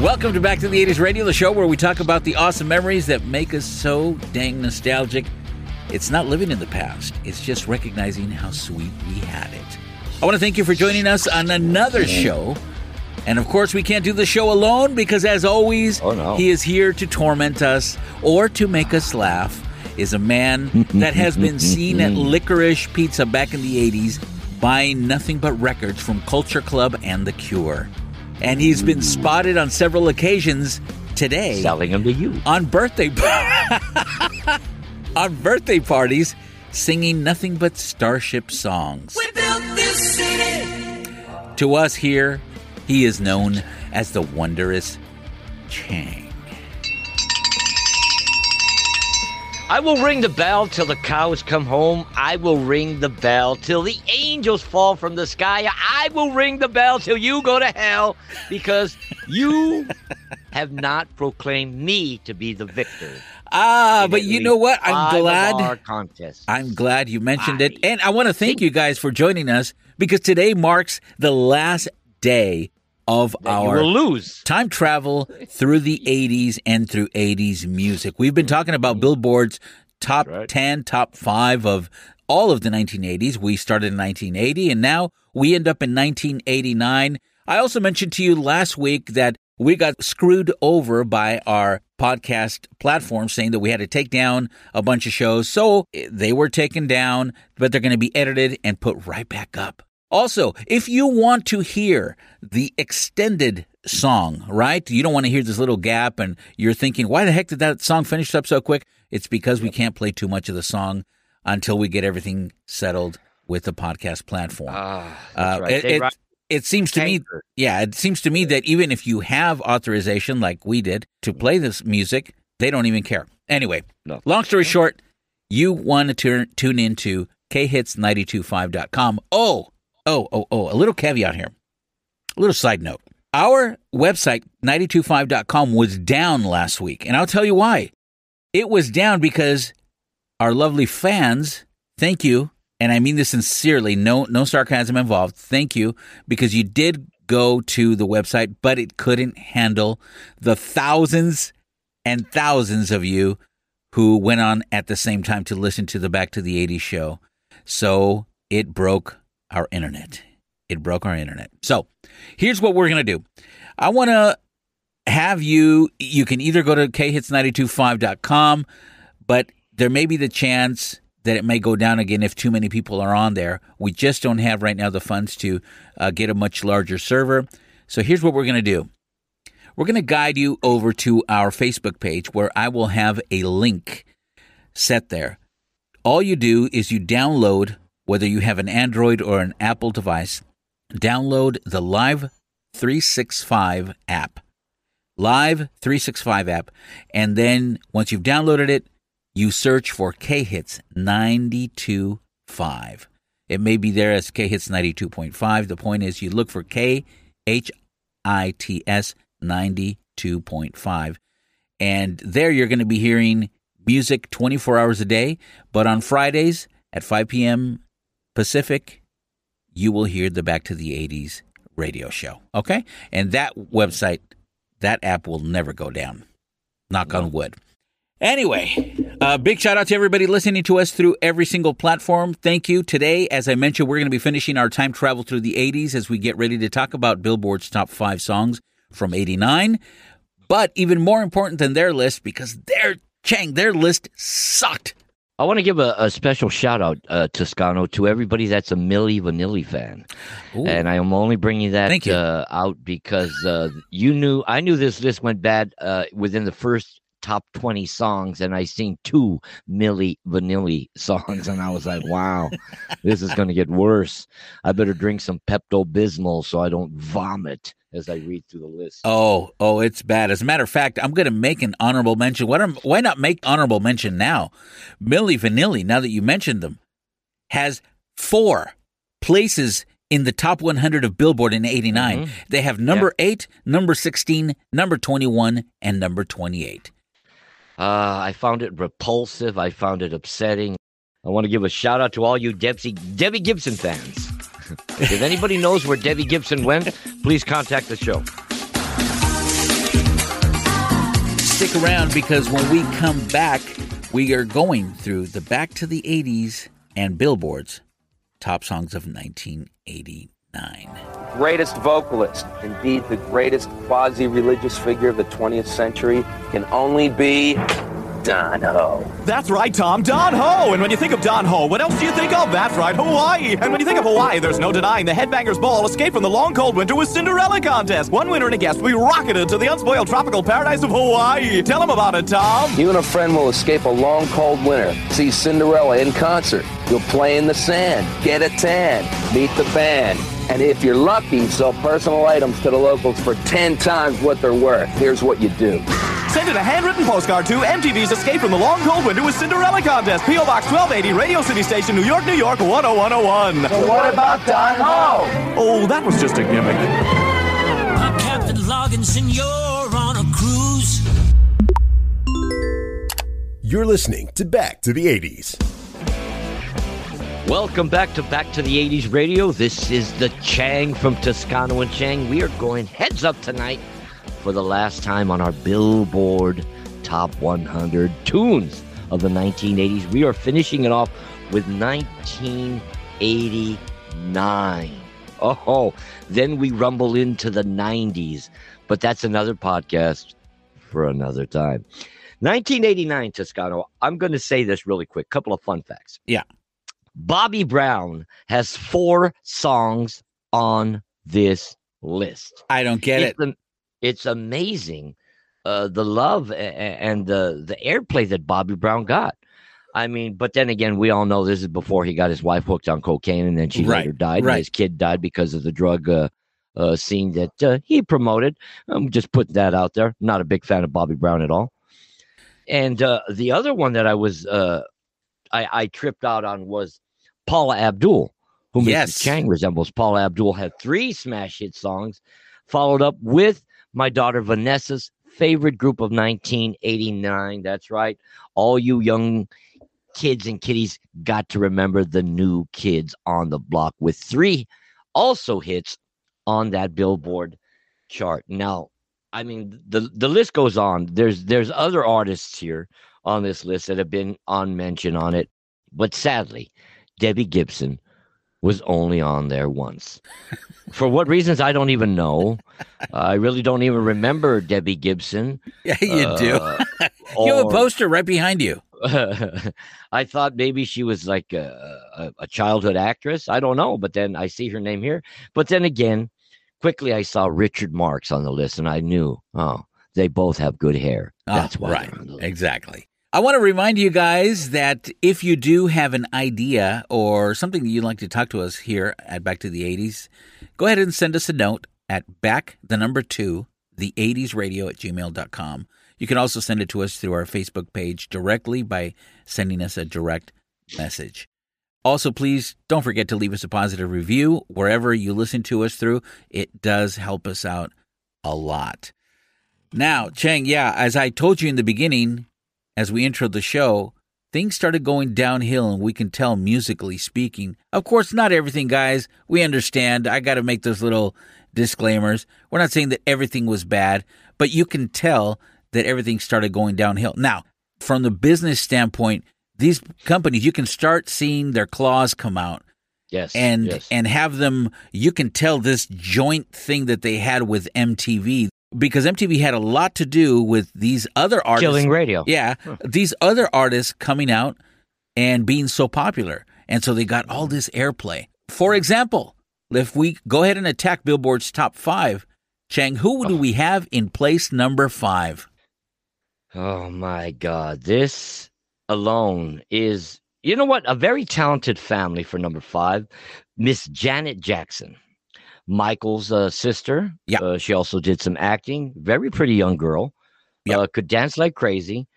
Welcome to Back to the 80s Radio, the show where we talk about the awesome memories that make us so dang nostalgic. It's not living in the past, it's just recognizing how sweet we had it. I want to thank you for joining us on another mm. show. And of course, we can't do the show alone because, as always, Oh, no. he is here to torment us or to make us laugh. Is a man that has been seen at mm. Licorice Pizza back in the 80s buying nothing but records from Culture Club and The Cure. And he's been spotted on several occasions today selling them to you. on birthday on birthday parties singing nothing but starship songs. We built this city. To us here, he is known as the wondrous Chang. I will ring the bell till the cows come home. I will ring the bell till the angels fall from the sky. I will ring the bell till you go to hell because you have not proclaimed me to be the victor. Ah, but you know what? I'm glad our contests. I'm glad you mentioned it. And I want to thank you guys for joining us because today marks the last day of that our lose. time travel through the 80s and through 80s music. We've been talking about Billboard's top right. 10, top 5 of all of the 1980s. We started in 1980 and now we end up in 1989. I also mentioned to you last week that we got screwed over by our podcast platform saying that we had to take down a bunch of shows. So eh, they were taken down, but they're going to be edited and put right back up. Also, if you want to hear the extended song, right? You don't want to hear this little gap and you're thinking, why the heck did that song finish up so quick? It's because we can't play too much of the song until we get everything settled with the podcast platform. Ah, Uh, right. it, it, it seems to me, yeah, it seems to me that even if you have authorization like we did to play this music, they don't even care. Anyway, No. long story short, you want to turn, tune into khits925.com. Oh, oh, oh, oh, a little caveat here. A little side note. Our website, 925.com, was down last week, and I'll tell you why. It was down because our lovely fans, thank you, and I mean this sincerely, no no sarcasm involved. Thank you because you did go to the website, but it couldn't handle the thousands and thousands of you who went on at the same time to listen to the Back to the 80s show. So it broke our internet. It broke our internet. So here's what we're going to do. I want to have you, you can either go to khits925.com, but there may be the chance that it may go down again if too many people are on there. We just don't have right now the funds to uh, get a much larger server. So here's what we're going to do. We're going to guide you over to our Facebook page where I will have a link set there. All you do is you download, whether you have an Android or an Apple device, download the Live 365 app. Live 365 app. And then once you've downloaded it, you search for K Hits 92.5. It may be there as K Hits 92.5. The point is you look for K H I T S 92.5. And there you're going to be hearing music 24 hours a day. But on Fridays at 5 p.m. Pacific, you will hear the Back to the 80s radio show. Okay? And that website, that app will never go down. Knock on wood. Anyway, uh, big shout out to everybody listening to us through every single platform. Thank you. Today, as I mentioned, we're going to be finishing our time travel through the 80s as we get ready to talk about Billboard's top five songs from 89. But even more important than their list, because their Chang, their list sucked. I want to give a, a special shout out, uh, Toscano, to everybody that's a Milli Vanilli fan. Ooh. And I am only bringing that. Uh, out because uh, you knew I knew this list went bad uh, within the first top 20 songs and I seen two Milli Vanilli songs and I was like, wow, this is going to get worse. I better drink some Pepto Bismol so I don't vomit as I read through the list. Oh, oh, it's bad. As a matter of fact, I'm going to make an honorable mention. What am, why not make honorable mention now? Milli Vanilli, now that you mentioned them, has four places in the top 100 of Billboard in 89. Mhm. They have number 8, number 16, number 21, and number 28. Uh, I found it repulsive. I found it upsetting. I want to give a shout out to all you Debbie, Debbie Gibson fans. if anybody knows where Debbie Gibson went, please contact the show. Stick around because when we come back, we are going through the Back to the 80s and Billboard's top songs of 1989. greatest vocalist, indeed the greatest quasi-religious figure of the 20th century, can only be Don Ho. That's right, Tom. Don Ho. And when you think of Don Ho, what else do you think of? That's right, Hawaii. And when you think of Hawaii, there's no denying the Headbangers Ball escaped from the long cold winter with Cinderella contest. One winner and a guest. We rocketed to the unspoiled tropical paradise of Hawaii. Tell them about it, Tom. You and a friend will escape a long, cold winter. See Cinderella in concert. You'll play in the sand, get a tan, meet the band. And if you're lucky, sell personal items to the locals for 10 times what they're worth. Here's what you do. Send in a handwritten postcard to MTV's Escape from the Long Cold Winter with Cinderella contest. P.O. Box 1280, Radio City Station, New York, New York, 10101. So what about Don Ho? Oh, that was just a gimmick. I'm Captain Loggins and you're on a cruise. You're listening to Back to the 80s. Welcome back to Back to the 80s Radio. This is the Chang from Toscano and Chang. We are going heads up tonight for the last time on our Billboard Top 100 tunes of the 1980s. We are finishing it off with 1989. Oh, then we rumble into the 90s, but that's another podcast for another time. 1989 Toscano. I'm going to say this really quick. Couple of fun facts. Yeah. Bobby Brown has four songs on this list. I don't get it. it's, it's amazing uh, the love a- a- and the the airplay that Bobby Brown got. I mean, but then again, we all know this is before he got his wife hooked on cocaine, and then she Right, later died. right. And his kid died because of the drug uh, uh, scene that uh, he promoted. I'm just putting that out there. Not a big fan of Bobby Brown at all. And uh, the other one that I was uh, I, I tripped out on was Paula Abdul, who Yes. Chang resembles. Paula Abdul had three smash hit songs, followed up with my daughter Vanessa's favorite group of 1989. That's right. All you young kids and kiddies got to remember the new kids on the block with three also hits on that Billboard chart. Now, I mean the the list goes on. There's there's other artists here on this list that have been on mention on it, but sadly, Debbie Gibson was only on there once. For what reasons I don't even know. I really don't even remember Debbie Gibson. Yeah, you do. Uh, you have a poster right behind you. I thought maybe she was like a, a, a childhood actress. I don't know, but then I see her name here. But then again, quickly I saw Richard Marx on the list, and I knew, oh, they both have good hair. That's Ah, why right. they're on the list. Exactly. I want to remind you guys that if you do have an idea or something that you'd like to talk to us here at Back to the 80s, go ahead and send us a note at back the number two, the 80s radio at gmail.com. You can also send it to us through our Facebook page directly by sending us a direct message. Also, please don't forget to leave us a positive review wherever you listen to us through. It does help us out a lot. Now, Chang, yeah, as I told you in the beginning, as we introed the show, things started going downhill and we can tell musically speaking. Of course, not everything, guys. We understand. I got to make those little disclaimers. We're not saying that everything was bad, but you can tell that everything started going downhill. Now, from the business standpoint, these companies, you can start seeing their claws come out Yes. and yes. and have them you can tell this joint thing that they had with MTV because MTV had a lot to do with these other artists Killing radio. yeah these other artists coming out and being so popular. And so they got all this airplay. For example, if we go ahead and attack Billboard's top five, Chang, who do we have in place number five? Oh my God. This alone is, you know what? A very talented family for number five. Miss Janet Jackson, Michael's uh, sister. Yeah. Uh, she also did some acting. Very pretty young girl. Yeah. Uh, could dance like crazy.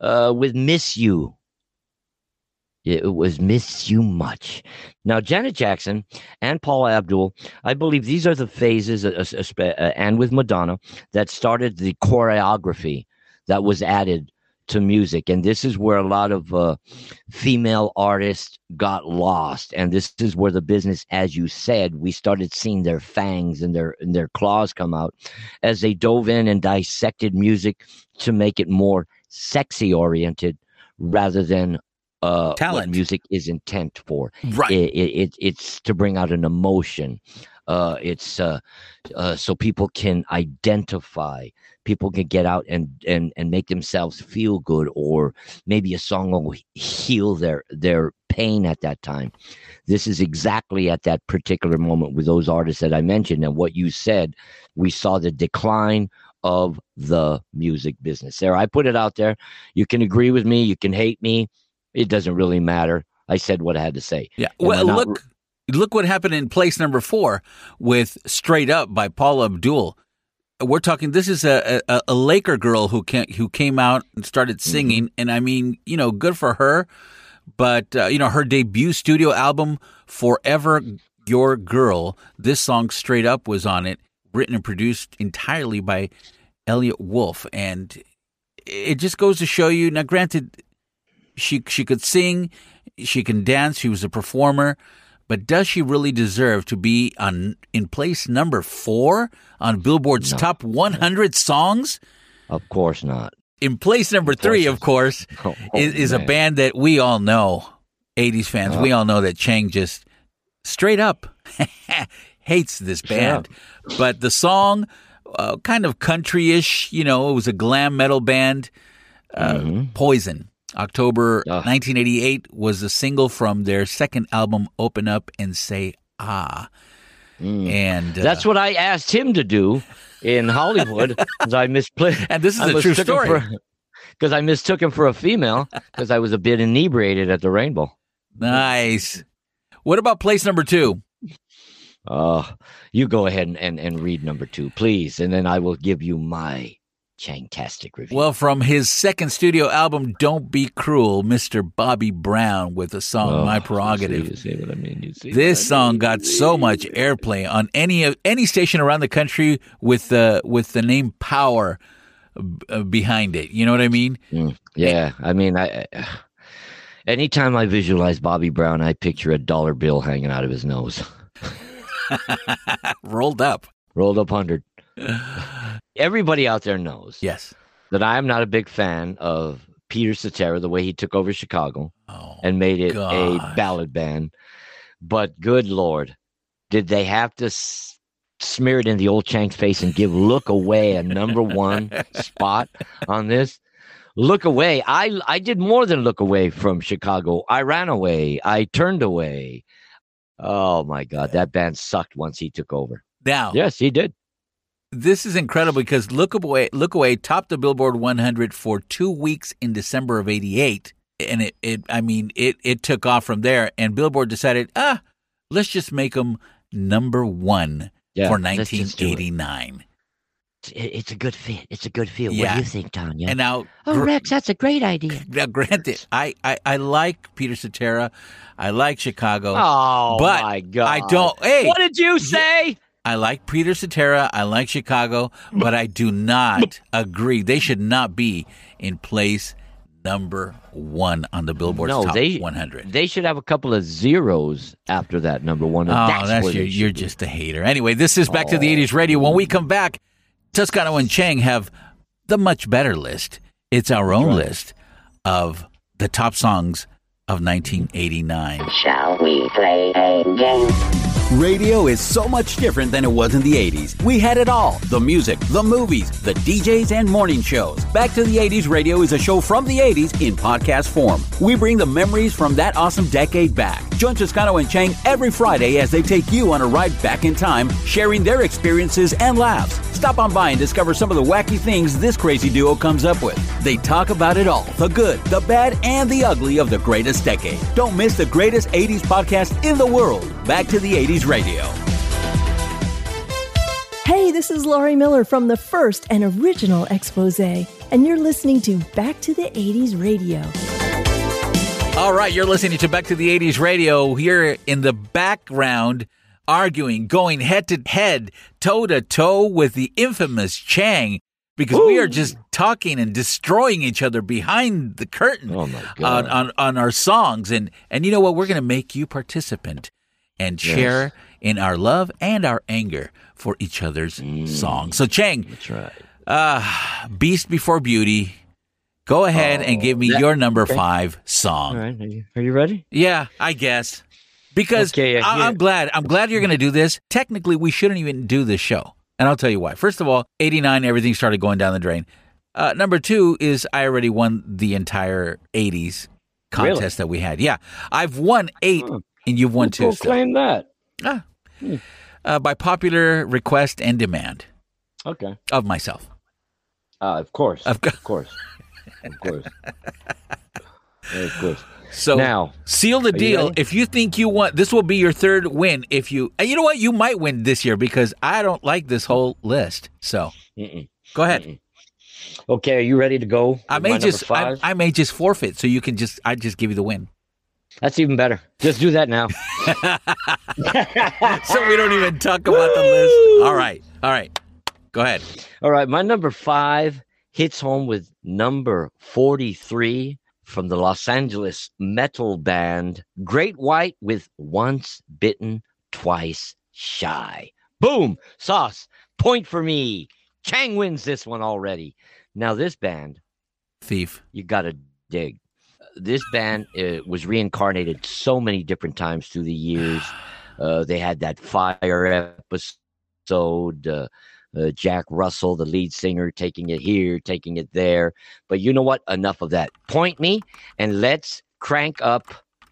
Uh, with Miss You. It was Miss You Much. Now, Janet Jackson and Paula Abdul, I believe these are the phases, uh, uh, and with Madonna, that started the choreography that was added to music. And this is where a lot of uh, female artists got lost. And this is where the business, as you said, we started seeing their fangs and their and their claws come out as they dove in and dissected music to make it more sexy oriented rather than uh, what Talent. music is intent for. Right. It, it, it, it's to bring out an emotion. Uh, it's uh, uh, so people can identify. People can get out and, and, and make themselves feel good, or maybe a song will heal their their pain at that time. This is exactly at that particular moment with those artists that I mentioned, and what you said. We saw the decline of the music business. There, I put it out there. You can agree with me. You can hate me. It doesn't really matter. I said what I had to say. Yeah. Well, not- look, look what happened in place number four with "Straight Up" by paul Abdul. We're talking. This is a a, a Laker girl who came who came out and started Mm-hmm. singing, and I mean, you know, good for her. But uh, you know, her debut studio album, "Forever Your Girl," this song "Straight Up" was on it, written and produced entirely by Elliot Wolff, and it just goes to show you. Now, granted, she she could sing, she can dance, she was a performer, but does she really deserve to be on in place number 4 on Billboard's No. top 100 songs? Of course not. In place number 3, of course, Oh, is, is a band that we all know, 80s fans, we all know that Chang just straight up hates this band. But the song uh, kind of country-ish, you know, it was a glam metal band. Uh, Mhm. Poison. October Ugh. 1988 was a single from their second album, Open Up and Say Ah. And uh, That's what I asked him to do in Hollywood because I misplayed. And this is a true story. Because I mistook him for a female because I was a bit inebriated at the Rainbow. nice. What about place number two? Uh, you go ahead and, and, and read number two, please, and then I will give you my Review. Well, from his second studio album, Don't Be Cruel, Mr. Bobby Brown with the song Oh, My You see, Prerogative. you see I mean? This song got so much airplay on any of any station around the country with the with the name Power uh, behind it. You know what I mean? Mm, yeah, I mean, I. I Anytime I visualize Bobby Brown, I picture a dollar bill hanging out of his nose, Rolled up. rolled up hundred. Everybody out there knows Yes. that I am not a big fan of Peter Cetera, the way he took over Chicago Oh. and made it gosh. a ballad band. But good Lord, did they have to s- smear it in the old Chang's face and give Look Away a number one spot on this? Look away. I I did more than look away from Chicago. I ran away. I turned away. Oh my God, that band sucked once he took over. Now, Yes, he did. This is incredible because Look Away, Look Away topped the Billboard 100 for two weeks in December of '88, and it, it, I mean, it, it took off from there. And Billboard decided, ah, let's just make them number one Yeah, for let's just do it. 1989. It- It's a good fit. It's a good feel. What do you think, Tanya? And now, oh, gr- Rex, that's a great idea. now, granted, I, I, I like Peter Cetera, I like Chicago, Oh but my God! I don't. Hey, What did you say? I like Peter Cetera. I like Chicago, but I do not agree. They should not be in place number one on the Billboard's no, top they 100. They should have a couple of zeros after that number one. Oh, and that's, that's, where you. they should You're be. just a hater. Anyway, this is back to the 80s radio. When we come back, Toscano and Chang have the much better list. It's our own list of the top songs of 1989. Shall we play a game? Radio is so much different than it was in the 80s. We had it all the music, the movies, the DJs, and morning shows. Back to the 80s Radio is a show from the 80s in podcast form. We bring the memories from that awesome decade back. Join Toscano and Chang every Friday as they take you on a ride back in time, sharing their experiences and laughs. Stop on by and discover some of the wacky things this crazy duo comes up with. They talk about it all the good, the bad, and the ugly of the greatest decade. Don't miss the greatest 80s podcast in the world. Back to the 80s Radio. Hey, this is Laurie Miller from the first and original expose, and you're listening to Back to the 80s Radio. All right, you're listening to Back to the 80s Radio here in the background, arguing, going head to head, toe to toe with the infamous Chang. Because we are just talking and destroying each other behind the curtain Oh, on, on, on our songs. And, and you know what? We're going to make you participant and share in our love and our anger for each other's songs. So, Chang, Mm. That's right. uh, Beast Before Beauty, go ahead and give me that- your number okay. five song. Right. Are you, are you ready? Yeah, I guess. Because Okay, uh, I, yeah. I'm glad. I'm glad you're going to do this. Technically, we shouldn't even do this show. And I'll tell you why. First of all, 89, everything started going down the drain. Uh, number two is I already won the entire 80s contest that we had. Yeah. I've won eight, and you've won two. Claim that? Ah. Uh, by popular request and demand Okay. of myself. Uh, of course. Of Of, course. Of course. of course. So Now, seal the are you deal. If you think you want, this will be your third win. If you, and you know what, you might win this year because I don't like this whole list. So Mm-mm. go ahead. Mm-mm. Okay, are you ready to go? I may just, I. I may just forfeit, so you can just, I just give you the win, That's even better. Just do that now. so we don't even talk about the list. All right, all right, go ahead. All right, my number five hits home with number 43 from the Los Angeles metal band Great White with Once Bitten, Twice Shy. Boom! Sauce, point for me. Chang wins this one already. Now, this band, Thief. you got to dig. This band uh, was reincarnated so many different times through the years. Uh, they had that fire episode. Uh, uh, Jack Russell, the lead singer, taking it here, taking it there. But you know what? Enough of that. Point me and let's crank up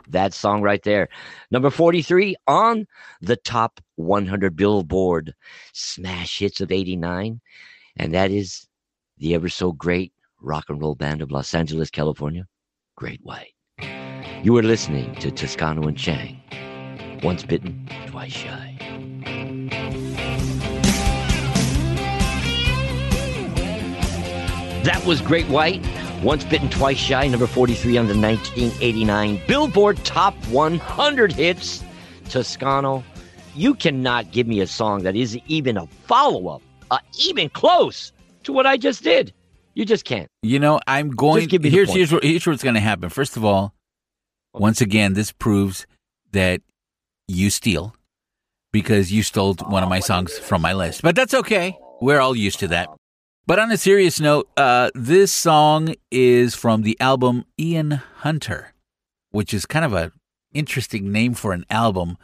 that song right there. Number 43 on the top 100 Billboard smash hits of 89. And that is the ever so great rock and roll band of Los Angeles, California, Great White. You are listening to Toscano and Chang. Once bitten, twice shy. That was Great White. Once bitten, twice shy. Number 43 on the 1989 Billboard Top 100 hits. Toscano, you cannot give me a song that is even a follow up, uh, even close to what I just did. You just can't. You know, I'm going. Just give me the here's here's what, here's what's going to happen. First of all, once again, this proves that you steal because you stole one of my songs from my list. But that's okay. We're all used to that. But on a serious note, uh, this song is from the album Ian Hunter, which is kind of a interesting name for an album.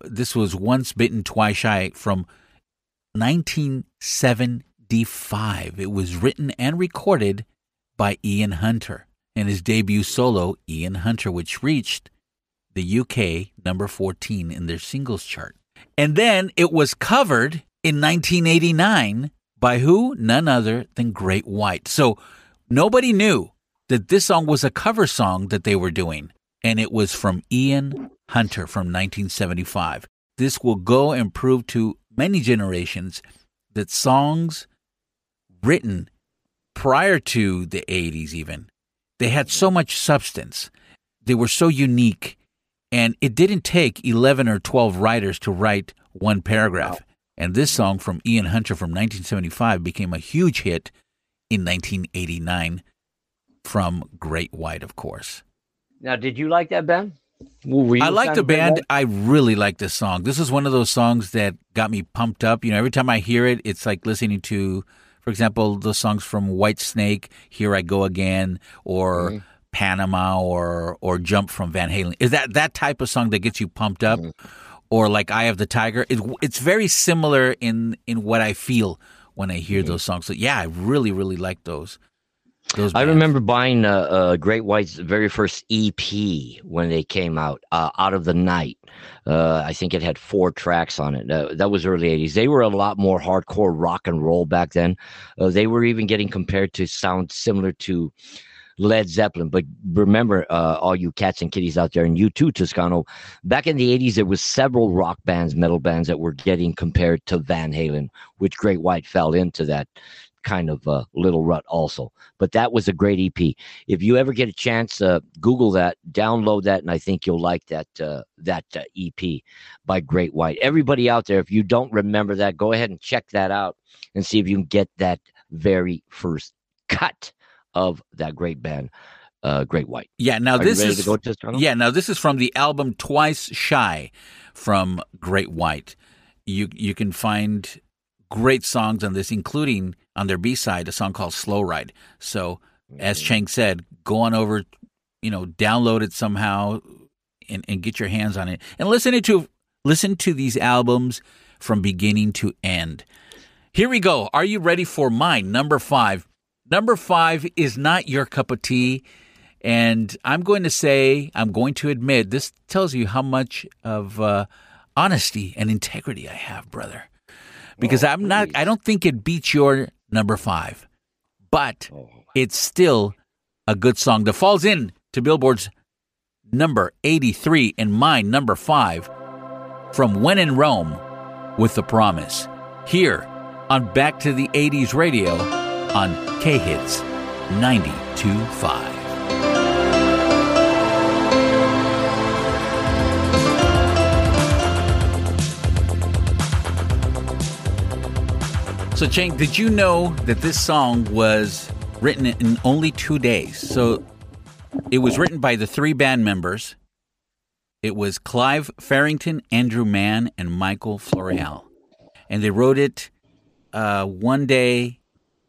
This was Once Bitten, Twice Shy from 1975. It was written and recorded by Ian Hunter and his debut solo, Ian Hunter, which reached the UK number 14 in their singles chart. And then it was covered in 1989 by who? None other than Great White. So nobody knew that this song was a cover song that they were doing. And it was from Ian Hunter from 1975. This will go and prove to many generations that songs written prior to the 80s, even, they had so much substance. They were so unique. And it didn't take 11 or 12 writers to write one paragraph. And this song from Ian Hunter from 1975 became a huge hit in 1989 from Great White, of course. Now, did you like that Ben? I like the band. I really like this song. This is one of those songs that got me pumped up. You know, every time I hear it, it's like listening to, for example, the songs from Whitesnake, "Here I Go Again," or Mm-hmm. Panama, or or "Jump" from Van Halen. Is that that type of song that gets you pumped up? Mm-hmm. or like Eye of the Tiger. It, it's very similar in in what I feel when I hear those songs. So yeah, I really really like those. I remember buying uh, uh, Great White's very first EP when they came out, uh, Out of the Night. Uh, I think it had four tracks on it. Uh, that was early 80s. They were a lot more hardcore rock and roll back then. Uh, they were even getting compared to sound similar to Led Zeppelin. But remember, uh, all you cats and kitties out there, and you too, Toscano, back in the 80s, there was several rock bands, metal bands that were getting compared to Van Halen, which Great White fell into that kind of uh, little rut also. But that was a great EP. If you ever get a chance, uh, Google that, download that, and I think you'll like that uh, that uh, EP by Great White. Everybody out there, if you don't remember that, go ahead and check that out and see if you can get that very first cut of that great band, uh, Great White. Yeah, now Are this is yeah. Now this is from the album Twice Shy from Great White. You you can find great songs on this, including on their B side a song called Slow Ride. So as Mm. Chang said, go on over, you know, download it somehow and, and get your hands on it and listen it to listen to these albums from beginning to end. Here we go. Are you ready for mine? Number five. Number five is not your cup of tea. And I'm going to say, I'm going to admit, this tells you how much of uh, honesty and integrity I have, brother. Because oh, I'm not, I don't think it beats your number five, but oh. it's still a good song that falls in to Billboard's number 83 and mine, number five, from When in Rome with the Promise. Here on Back to the 80s Radio on K Hits 92.5. So, Chang, did you know that this song was written in only two days? So, it was written by the three band members. It was Clive Farrington, Andrew Mann, and Michael Floreale. And they wrote it uh, one day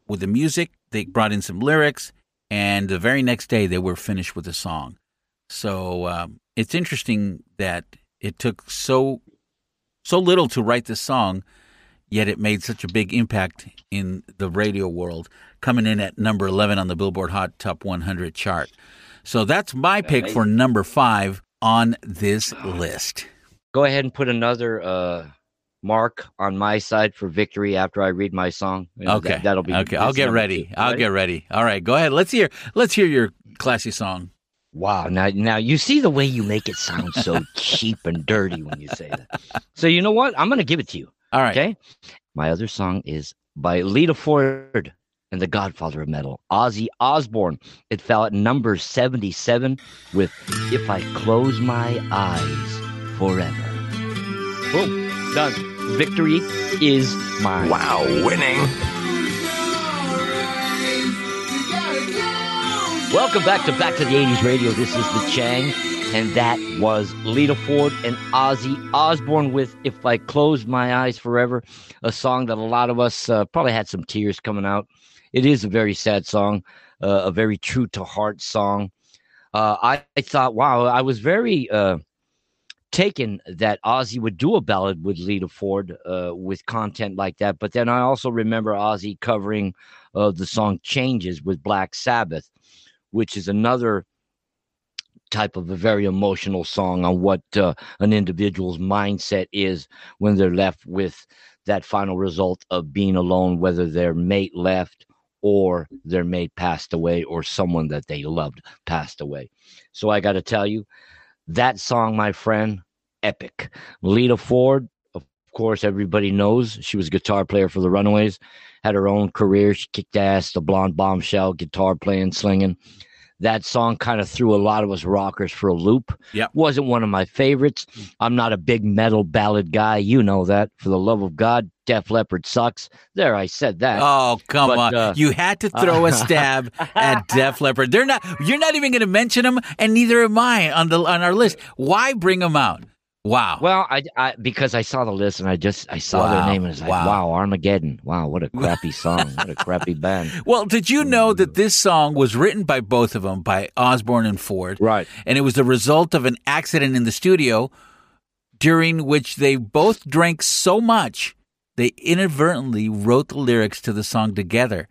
with the music. They brought in some lyrics, and the very next day they were finished with the song. So um, it's interesting that it took so so little to write this song, yet it made such a big impact in the radio world, coming in at number 11 on the Billboard Hot Top 100 chart. So that's my pick for number five on this list. Go ahead and put another uh, mark on my side for victory after I read my song. You know, Okay, that, will be okay. I'll get ready. two. I'll Ready? get ready. All right, go ahead. Let's hear. Let's hear your classy song. Wow. Now, now you see the way you make it sound so cheap and dirty when you say that. So you know what? I'm going to give it to you. All right. Okay. My other song is by Lita Ford and the Godfather of Metal, Ozzy Osbourne. It fell at number 77 with "If I Close My Eyes Forever." Boom. Done. Victory is mine. Wow, winning. Welcome back to Back to the 80s Radio. This is the Chang, and that was Lita Ford and Ozzy Osbourne with If I Close My Eyes Forever, a song that a lot of us uh, probably had some tears coming out. It is a very sad song, uh, a very true to heart song. Uh, I, I thought, wow, I was very uh, taken that Ozzy would do a ballad with Lita Ford uh, with content like that. But then I also remember Ozzy covering uh, the song Changes with Black Sabbath, which is another type of a very emotional song on what uh, an individual's mindset is when they're left with that final result of being alone, whether their mate left or their mate passed away or someone that they loved passed away. So I got to tell you, that song, my friend, epic. Lita Ford, of course, everybody knows she was a guitar player for the Runaways, had her own career. She kicked ass, the blonde bombshell, guitar playing, slinging. That song kind of threw a lot of us rockers for a loop. Yeah. Wasn't one of my favorites. I'm not a big metal ballad guy. You know that. For the love of God, Def Leppard sucks. There, I said that. Oh come But, on! uh, you had to throw a stab at Def Leppard. They're not. You're not even going to mention them, and neither am I on the on our list. Why bring them out? Wow. Well, I, I because I saw the list and I just I saw Wow, their name and it's like, wow. wow. Armageddon. Wow, what a crappy song. what a crappy band. Well, did you know that mm. this song was written by both of them, by Osbourne and Ford? Right. And it was the result of an accident in the studio during which they both drank so much they inadvertently wrote the lyrics to the song together.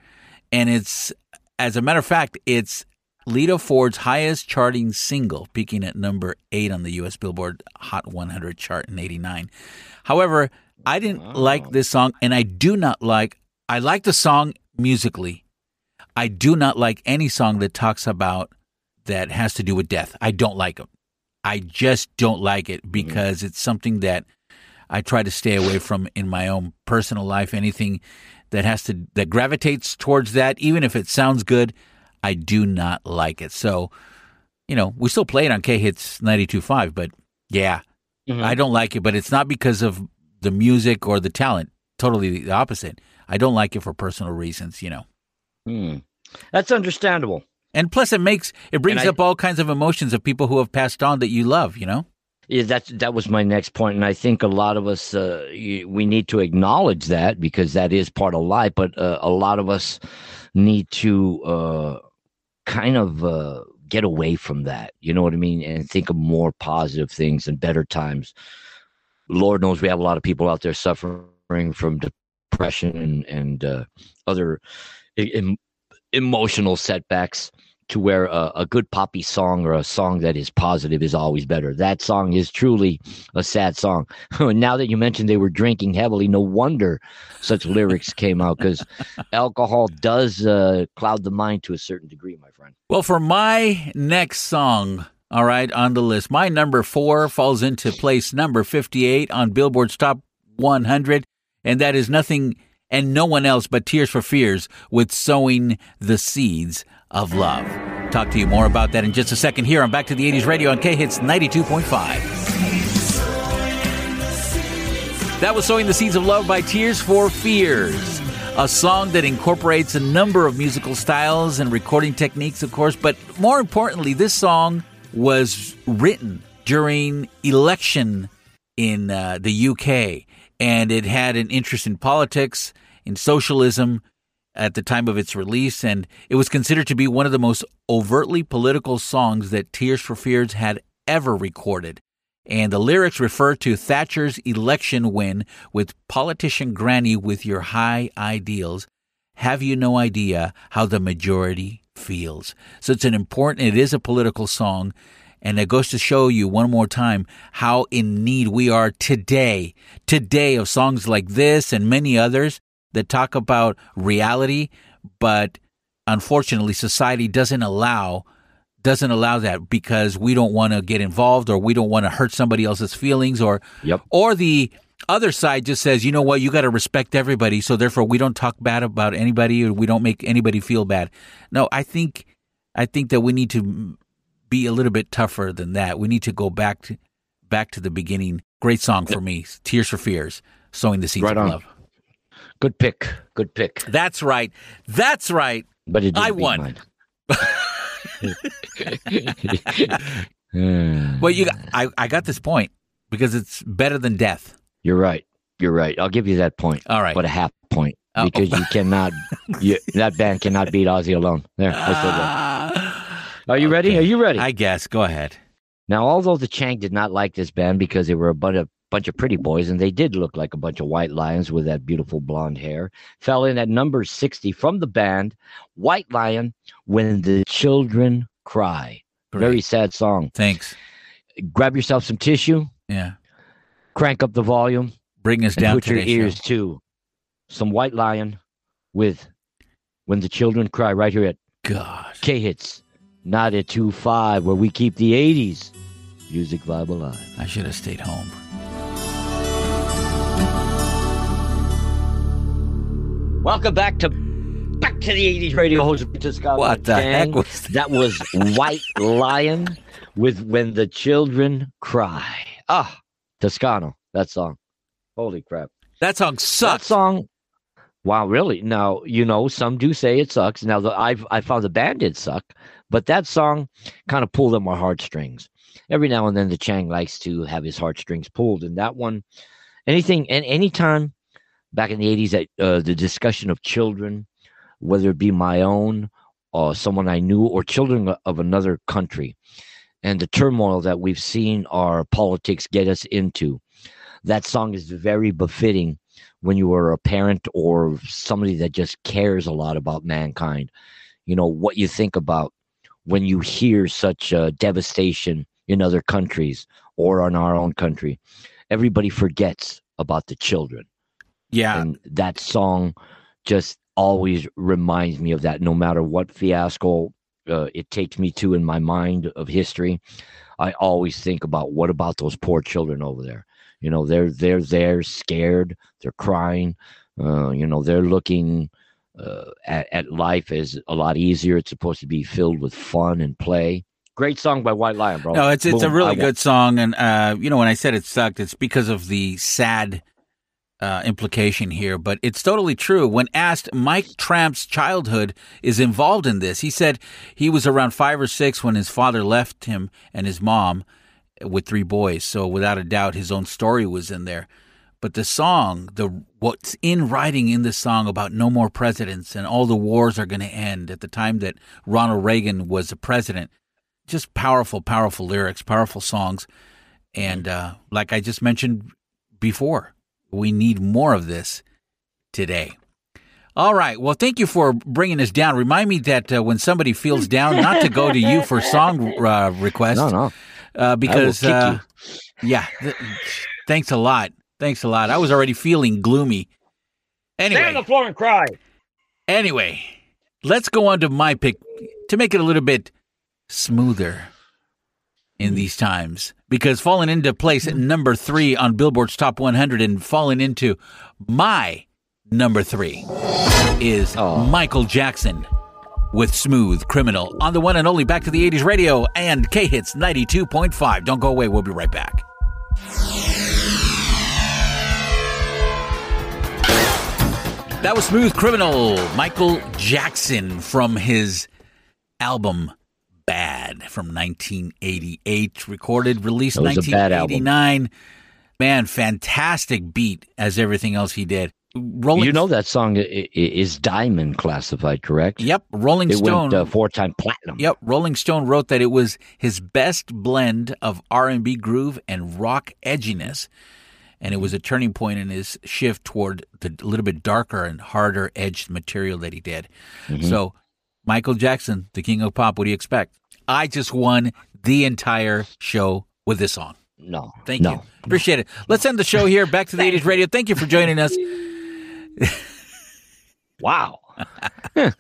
And it's, as a matter of fact, it's Lita Ford's highest charting single, peaking at number eight on the U.S. Billboard Hot 100 chart in 89. However, I didn't like this song, and I do not like, I like the song musically. I do not like any song that talks about that has to do with death. I don't like them. I just don't like it mm-hmm. because it's something that I try to stay away from in my own personal life. Anything that has to that gravitates towards that, even if it sounds good, I do not like it. So, you know, we still play it on K Hits 92.5, but yeah, Mhm. I don't like it. But it's not because of the music or the talent. Totally the opposite. I don't like it for personal reasons, you know. Hmm. That's understandable. And plus, it makes it brings I- up all kinds of emotions of people who have passed on that you love. You know. Yeah, that's that was my next point, and I think a lot of us uh, we need to acknowledge that because that is part of life. But uh, a lot of us need to uh, kind of uh, get away from that. You know what I mean, and think of more positive things and better times. Lord knows we have a lot of people out there suffering from depression and and uh, other em- emotional setbacks to where a, a good poppy song or a song that is positive is always better. That song is truly a sad song. now that you mentioned they were drinking heavily, no wonder such lyrics came out because alcohol does uh, cloud the mind to a certain degree, my friend. Well, for my next song, all right, on the list, my number four falls into place number 58 on Billboard's Top 100, and that is nothing and no one else but Tears for Fears with Sowing the Seeds of Love. Talk to you more about that in just a second here on Back to the 80s Radio on K Hits 92.5. That was Sowing the Seeds of Love by Tears for Fears, a song that incorporates a number of musical styles and recording techniques, of course, but more importantly, this song was written during election in uh, the UK, and it had an interest in politics, in socialism at the time of its release, and it was considered to be one of the most overtly political songs that Tears for Fears had ever recorded. And the lyrics refer to Thatcher's election win with politician Granny with your high ideals. Have you no idea how the majority feels? So it's an important, it is a political song. And it goes to show you one more time how in need we are today, today of songs like this and many others that talk about reality, but unfortunately society doesn't allow doesn't allow that because we don't want to get involved or we don't want to hurt somebody else's feelings or Yep. or the other side just says, you know what, you got to respect everybody, so therefore we don't talk bad about anybody or we don't make anybody feel bad. No, I think I think that we need to be a little bit tougher than that. We need to go back to back to the beginning. Great song for me, Tears for Fears, sowing the seeds Right of on. love. Good pick. Good pick. That's right. That's right. But it I won. Well, you got, I I got this point because it's better than death. You're right. You're right. I'll give you that point. All right. But a half point Oh. because you cannot. You, that band cannot beat Ozzy alone. There. I said that. Ah. Are you ready? Are you ready? I guess. Go ahead. Now, although the Chang did not like this band because they were a bunch of bunch of pretty boys and they did look like a bunch of white lions with that beautiful blonde hair, fell in at number 60 from the band White Lion when the children cry. Very sad song. Thanks. Grab yourself some tissue, Yeah. crank up the volume, Bring us down put to your ears show. to some White Lion with When the Children Cry right here at. K Hits 92.5 where we keep the 80s music vibe alive. I should have stayed home. Welcome back to Back to the 80s radio host Peter Scott. What the heck was that? that? was White Lion with When the Children Cry. Ah, Toscano, that song. Holy crap. That song sucks. That song. Wow, really? Now, you know, some do say it sucks. Now, the, I've I found the band did suck, but that song kind of pulled on my heartstrings. Every now and then, the Chang likes to have his heartstrings pulled, and that one, anything and anytime back in the '80s, that uh, the discussion of children, whether it be my own or someone I knew or children of another country, and the turmoil that we've seen our politics get us into. That song is very befitting when you are a parent or somebody that just cares a lot about mankind. You know, what you think about when you hear such uh, devastation in other countries or in our own country. Everybody forgets about the children. Yeah. And that song just always reminds me of that no matter what fiasco uh, it takes me to in my mind of history. I always think about what about those poor children over there? You know, they're they're there scared, they're crying, uh, you know, they're looking uh, at, at life as a lot easier. It's supposed to be filled with fun and play. Great song by White Lion, bro. No, it's it's a really I- good song, and uh, you know when I said it sucked, it's because of the sad uh, implication here. But it's totally true. When asked, Mike Tramp's childhood is involved in this. He said he was around five or six when his father left him and his mom with three boys. So without a doubt, his own story was in there. But the song, the what's in writing in the song about no more presidents and all the wars are going to end at the time that Ronald Reagan was the president, just powerful, powerful lyrics, powerful songs, and uh, like I just mentioned before, we need more of this today. All right. Well, thank you for bringing us down. Remind me that uh, when somebody feels down, not to go to you for song uh, requests. No, no. Uh, because, kick uh, yeah, th- thanks a lot. Thanks a lot. I was already feeling gloomy. Stay on Anyway, the floor and cry. anyway, let's go on to my pick to make it a little bit smoother in mm-hmm. these times because falling into place at mm-hmm. number three on Billboard's Top 100 and falling into my number three is oh. Michael Jackson with Smooth Criminal on the one and only Back to the 80s radio and K Hits 92.5. Don't go away. We'll be right back. That was Smooth Criminal, Michael Jackson from his album Bad from 1988, recorded, released That was a bad album. 1989. Man, fantastic beat as everything else he did. Rolling, You know that song is diamond classified, correct? Yep, Rolling It Stone. went uh, four-time platinum. Yep, Rolling Stone wrote that it was his best blend of R&B groove and rock edginess, and it was a turning point in his shift toward the little bit darker and harder edged material that he did. Mm-hmm. So, Michael Jackson, the king of pop, what do you expect? I just won the entire show with this song. No, Thank no. you. Appreciate it. Let's end the show here. Back to the 80s radio. Thank you for joining us. Wow.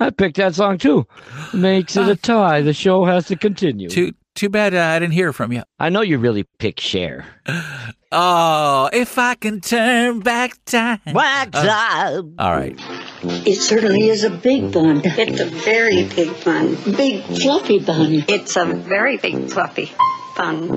I picked that song too. Makes it a uh, tie. The show has to continue. Too bad uh, I didn't hear from you. I know you really picked Cher. Oh, if I can turn back time. Wax Uh, all right. It certainly is a big bun. It's a very big bun. Big fluffy bun. It's a very big fluffy bun.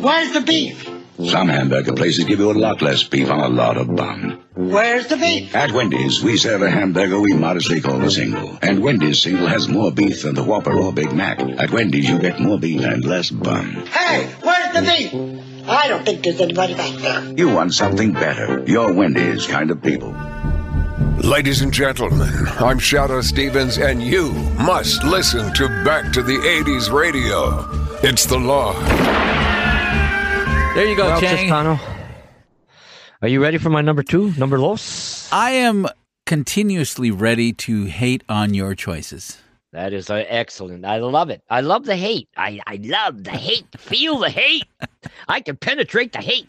Where's the beef? Some hamburger places give you a lot less beef on a lot of bun. Where's the beef? At Wendy's, we serve a hamburger we modestly call a single. And Wendy's single has more beef than the Whopper or Big Mac. At Wendy's, you get more beef and less bun. Hey, where's the beef? I don't think there's anybody back there. You want something better. You're Wendy's kind of people. Ladies and gentlemen, I'm Shadoe Stevens, and you must listen to Back to the 80s Radio. It's the law. There you go, well, Chang. Toscano, are you ready for my number two? Number los? I am continuously ready to hate on your choices. That is uh, excellent. I love it. I love the hate. I, I love the hate. Feel the hate. I can penetrate the hate.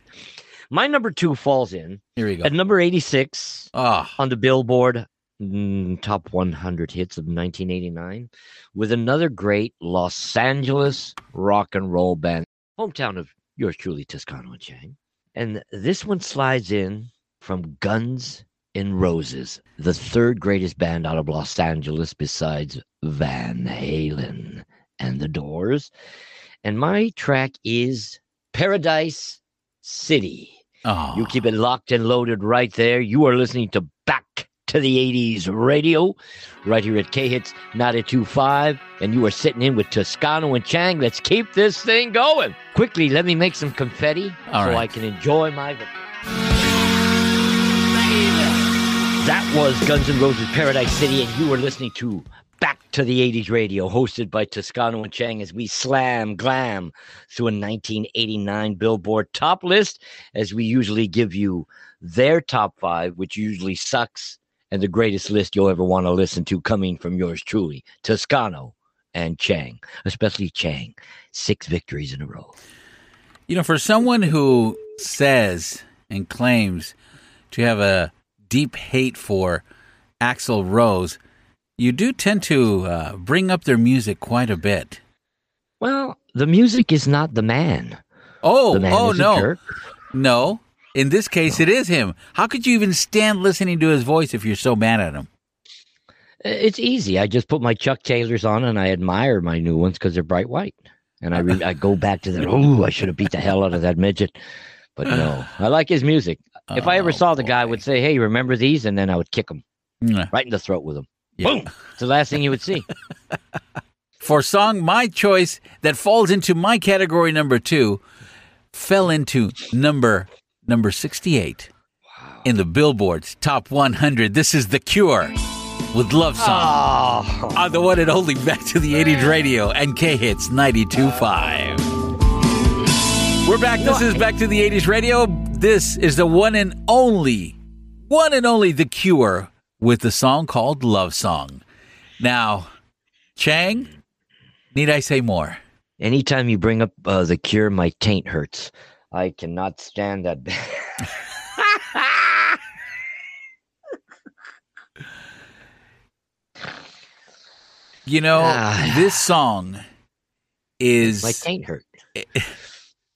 My number two falls in Here we go. at number 86 Ah, on the Billboard mm, Top 100 Hits of 1989 with another great Los Angeles rock and roll band, hometown of yours truly, Toscano and Chang. And this one slides in from Guns N' Roses, the third greatest band out of Los Angeles besides Van Halen and The Doors. And my track is Paradise City. oh. You ah. keep it locked and loaded right there. You are listening to Back to the 80s Radio right here at K Hits 925. And you are sitting in with Toscano and Chang. Let's keep this thing going. Quickly, let me make some confetti All so right. I can enjoy my. That was Guns N' Roses Paradise City, and you were listening to Back to the 80s radio, hosted by Toscano and Chang, as we slam glam through a 1989 Billboard top list, as we usually give you their top five, which usually sucks, and the greatest list you'll ever want to listen to coming from yours truly, Toscano and Chang, especially Chang. Six victories in a row. You know, for someone who says and claims to have a deep hate for Axl Rose, you do tend to uh, bring up their music quite a bit. Well, the music is not the man. Oh, The man oh no, jerk. no. In this case, it is him. How could you even stand listening to his voice if you're so mad at him? Uh, it's easy. I just put my Chuck Taylors on and I admire my new ones because they're bright white. And I re- I go back to that. Oh, I should have beat the hell out of that midget. But no, I like his music. If I ever oh, saw the guy, I would say, "Hey, remember these?" And then I would kick him Yeah. right in the throat with them. Boom! It's the last thing you would see. For song, my choice that falls into my category number two fell into number number sixty-eight in the Billboard's top one hundred. This is The Cure with "Love Song" on the one and only Back to the '80s radio and K Hits 92.5. We're back. This is Back to the 80s radio. This is the one and only, one and only The Cure with the song called Love Song. Now, Chang, need I say more? Anytime you bring up uh, the Cure, my taint hurts. I cannot stand that. You know, Ah. this song is my taint hurt.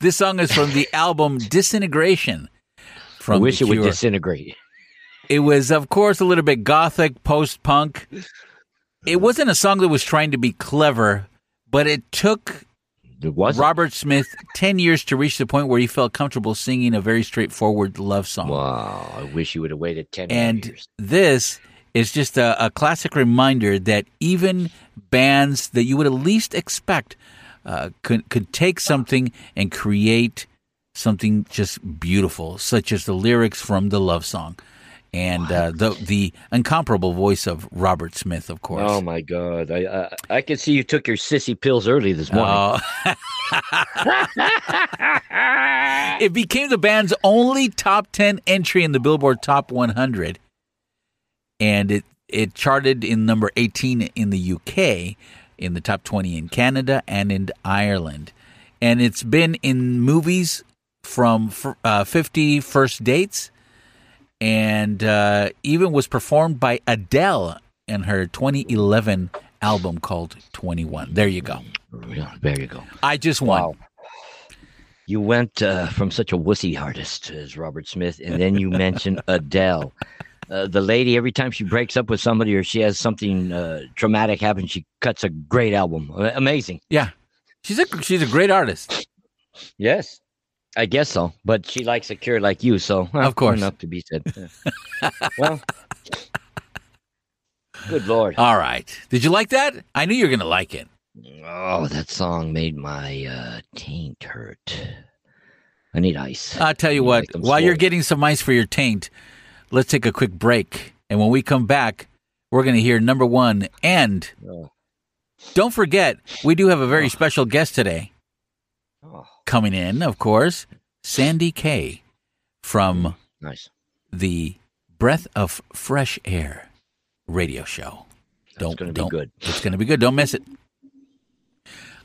This song is from the album Disintegration. From I wish it would disintegrate. It was, of course, a little bit gothic, post punk. It wasn't a song that was trying to be clever, but it took It was Robert Smith 10 years to reach the point where he felt comfortable singing a very straightforward love song. Wow! I wish you would have waited ten And years. this is just a, a classic reminder that even bands that you would at least expect uh, could could take something and create something just beautiful, such as the lyrics from the love song, and uh, the the incomparable voice of Robert Smith, of course. Oh my God! I I, I could see you took your sissy pills early this morning. Oh. it became the band's only top 10 entry in the Billboard Top 100 and it it charted in number 18 in the UK, in the top 20 in Canada and in Ireland. And it's been in movies from uh, 50 First Dates and uh, even was performed by Adele in her 2011 album called 21. There you go. Yeah, there you go. I just won. Wow. You went uh, from such a wussy artist as Robert Smith, and then you mentioned Adele. Uh, the lady, every time she breaks up with somebody or she has something uh, traumatic happen, she cuts a great album. Amazing. Yeah. She's a she's a great artist. Yes. I guess so, but she likes a cure like you, so Of course. enough to be said. Well, good lord! All right. Did you like that? I knew you were going to like it. Oh, that song made my uh, taint hurt. I need ice. I'll tell you what, while you're getting some ice for your taint, let's take a quick break. And when we come back, we're going to hear number one. And Oh. don't forget, we do have a very special guest today Oh, coming in, of course, Sandy Kay from mm, nice. the Breath of Fresh Air radio show. don't, gonna be good. It's going to be good. Don't miss it.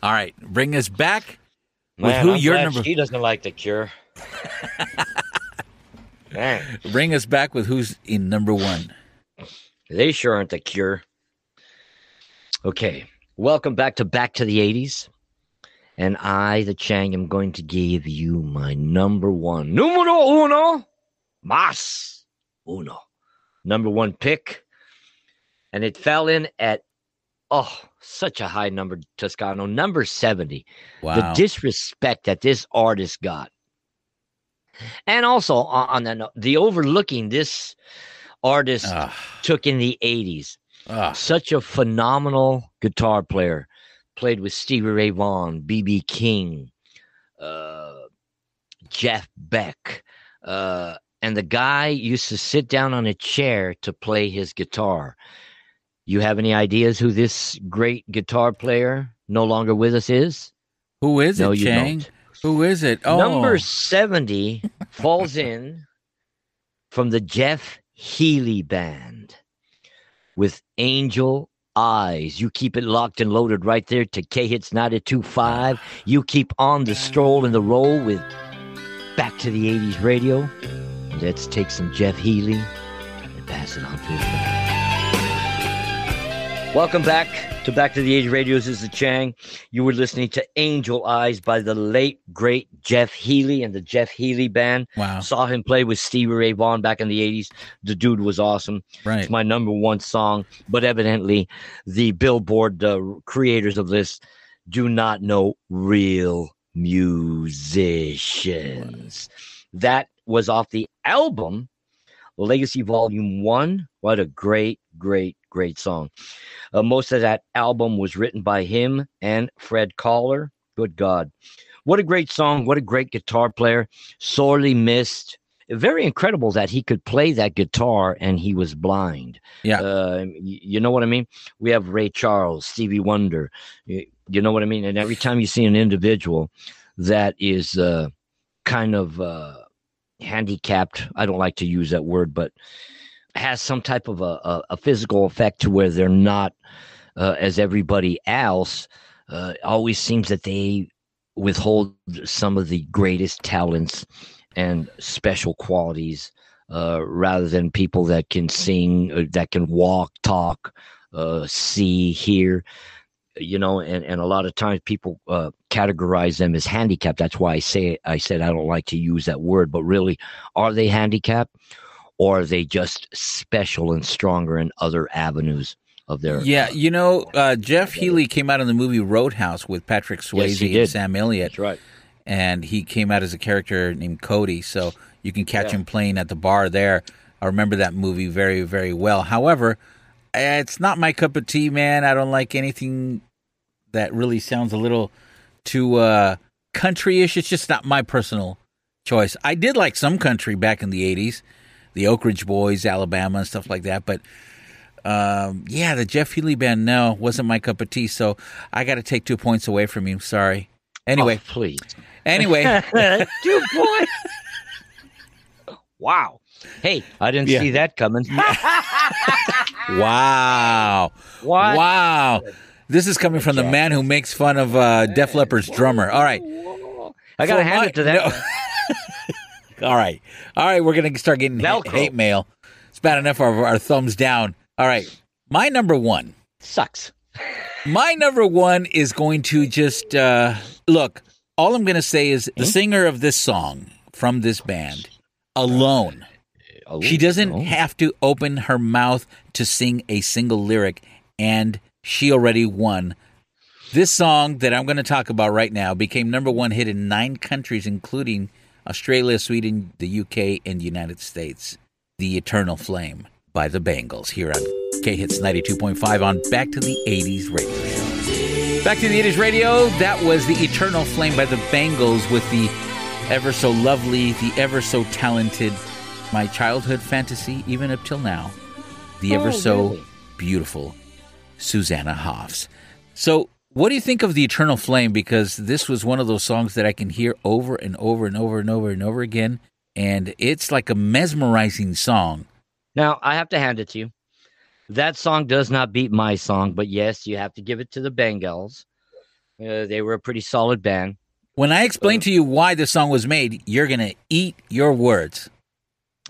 All right. Bring us back with Man, who I'm your number. She doesn't like the cure. Man, Bring us back with who's in number one. they sure aren't the cure. Okay, welcome back to Back to the '80s, and I, the Chang, am going to give you my number one, numero uno, mas uno, number one pick, and it fell in at oh such a high number, Toscano, number seventy. Wow. the disrespect that this artist got. And also on, that note, the overlooking this artist Ah. took in the 80s. Ah. Such a phenomenal guitar player. Played with Stevie Ray Vaughan, B.B. King, uh, Jeff Beck. Uh, and the guy used to sit down on a chair to play his guitar. You have any ideas who this great guitar player no longer with us is? Who is No, it, Chang? don't. Who is it? Oh, Number 70 falls in from the Jeff Healey Band with Angel Eyes. You keep it locked and loaded right there to K Hits 925. You keep on the stroll and the roll with Back to the 80s Radio. Let's take some Jeff Healey and pass it on to his friends. Welcome back to Back to the Age Radio. This is the Chang. You were listening to Angel Eyes by the late, great Jeff Healey and the Jeff Healey Band. Wow. Saw him play with Stevie Ray Vaughan back in the 80s. The dude was awesome. Right. It's my number one song, but evidently the Billboard uh, creators of this do not know real musicians. That was off the album Legacy Volume 1. What a great, great, great song. Uh, most of that album was written by him and Fred Koller. Good God. What a great song. What a great guitar player. Sorely missed. Very incredible that he could play that guitar and he was blind. Yeah. Uh, you know what I mean? We have Ray Charles, Stevie Wonder. You, you know what I mean? And every time you see an individual that is uh, kind of uh, handicapped, I don't like to use that word, but has some type of a, a, a physical effect to where they're not uh, as everybody else, uh, always seems that they withhold some of the greatest talents and special qualities uh, rather than people that can sing, uh, that can walk, talk, uh, see, hear. You know, and, and a lot of times people uh, categorize them as handicapped. That's why I say I said I don't like to use that word, but really, are they handicapped, or are they just special and stronger in other avenues of their? Yeah, you know, uh, Jeff Healey came out in the movie Roadhouse with Patrick Swayze Yes, and. Sam Elliott. That's right. And he came out as a character named Cody, so you can catch Yeah. him playing at the bar there. I remember that movie very, very well. However, it's not my cup of tea, man. I don't like anything that really sounds a little too uh, country-ish. It's just not my personal choice. I did like some country back in the '80s, the Oak Ridge Boys, Alabama, and stuff like that. But um, yeah, the Jeff Healey band, no, wasn't my cup of tea. So I got to take two points away from you. Sorry. Anyway, Oh, please. Anyway, two points. Wow. Hey, I didn't Yeah. see that coming. wow, What? wow. This is coming from the man who makes fun of uh, Def Leppard's drummer. All right, I gotta For hand my- it to that. no. all right, all right. We're gonna start getting ha- hate mail. It's bad enough of our thumbs down. All right, my number one sucks. My number one is going to just uh, look. All I'm going to say is the singer of this song from this band alone. She doesn't have to open her mouth to sing a single lyric, and she already won. This song that I'm going to talk about right now became number one hit in nine countries, including Australia, Sweden, the UK, and the United States. The Eternal Flame by the Bangles here on K Hits 92.5 on Back to the 80s radio show. Back to the 80s radio, that was The Eternal Flame by the Bangles with the ever so lovely, the ever so talented, my childhood fantasy, even up till now, the ever Oh, so really? beautiful Susanna Hoffs. So, what do you think of The Eternal Flame? Because this was one of those songs that I can hear over and over and over and over and over again. And it's like a mesmerizing song. Now, I have to hand it to you. That song does not beat my song, but yes, you have to give it to the Bangles. Uh, they were a pretty solid band. When I explain to you why the song was made, you're going to eat your words.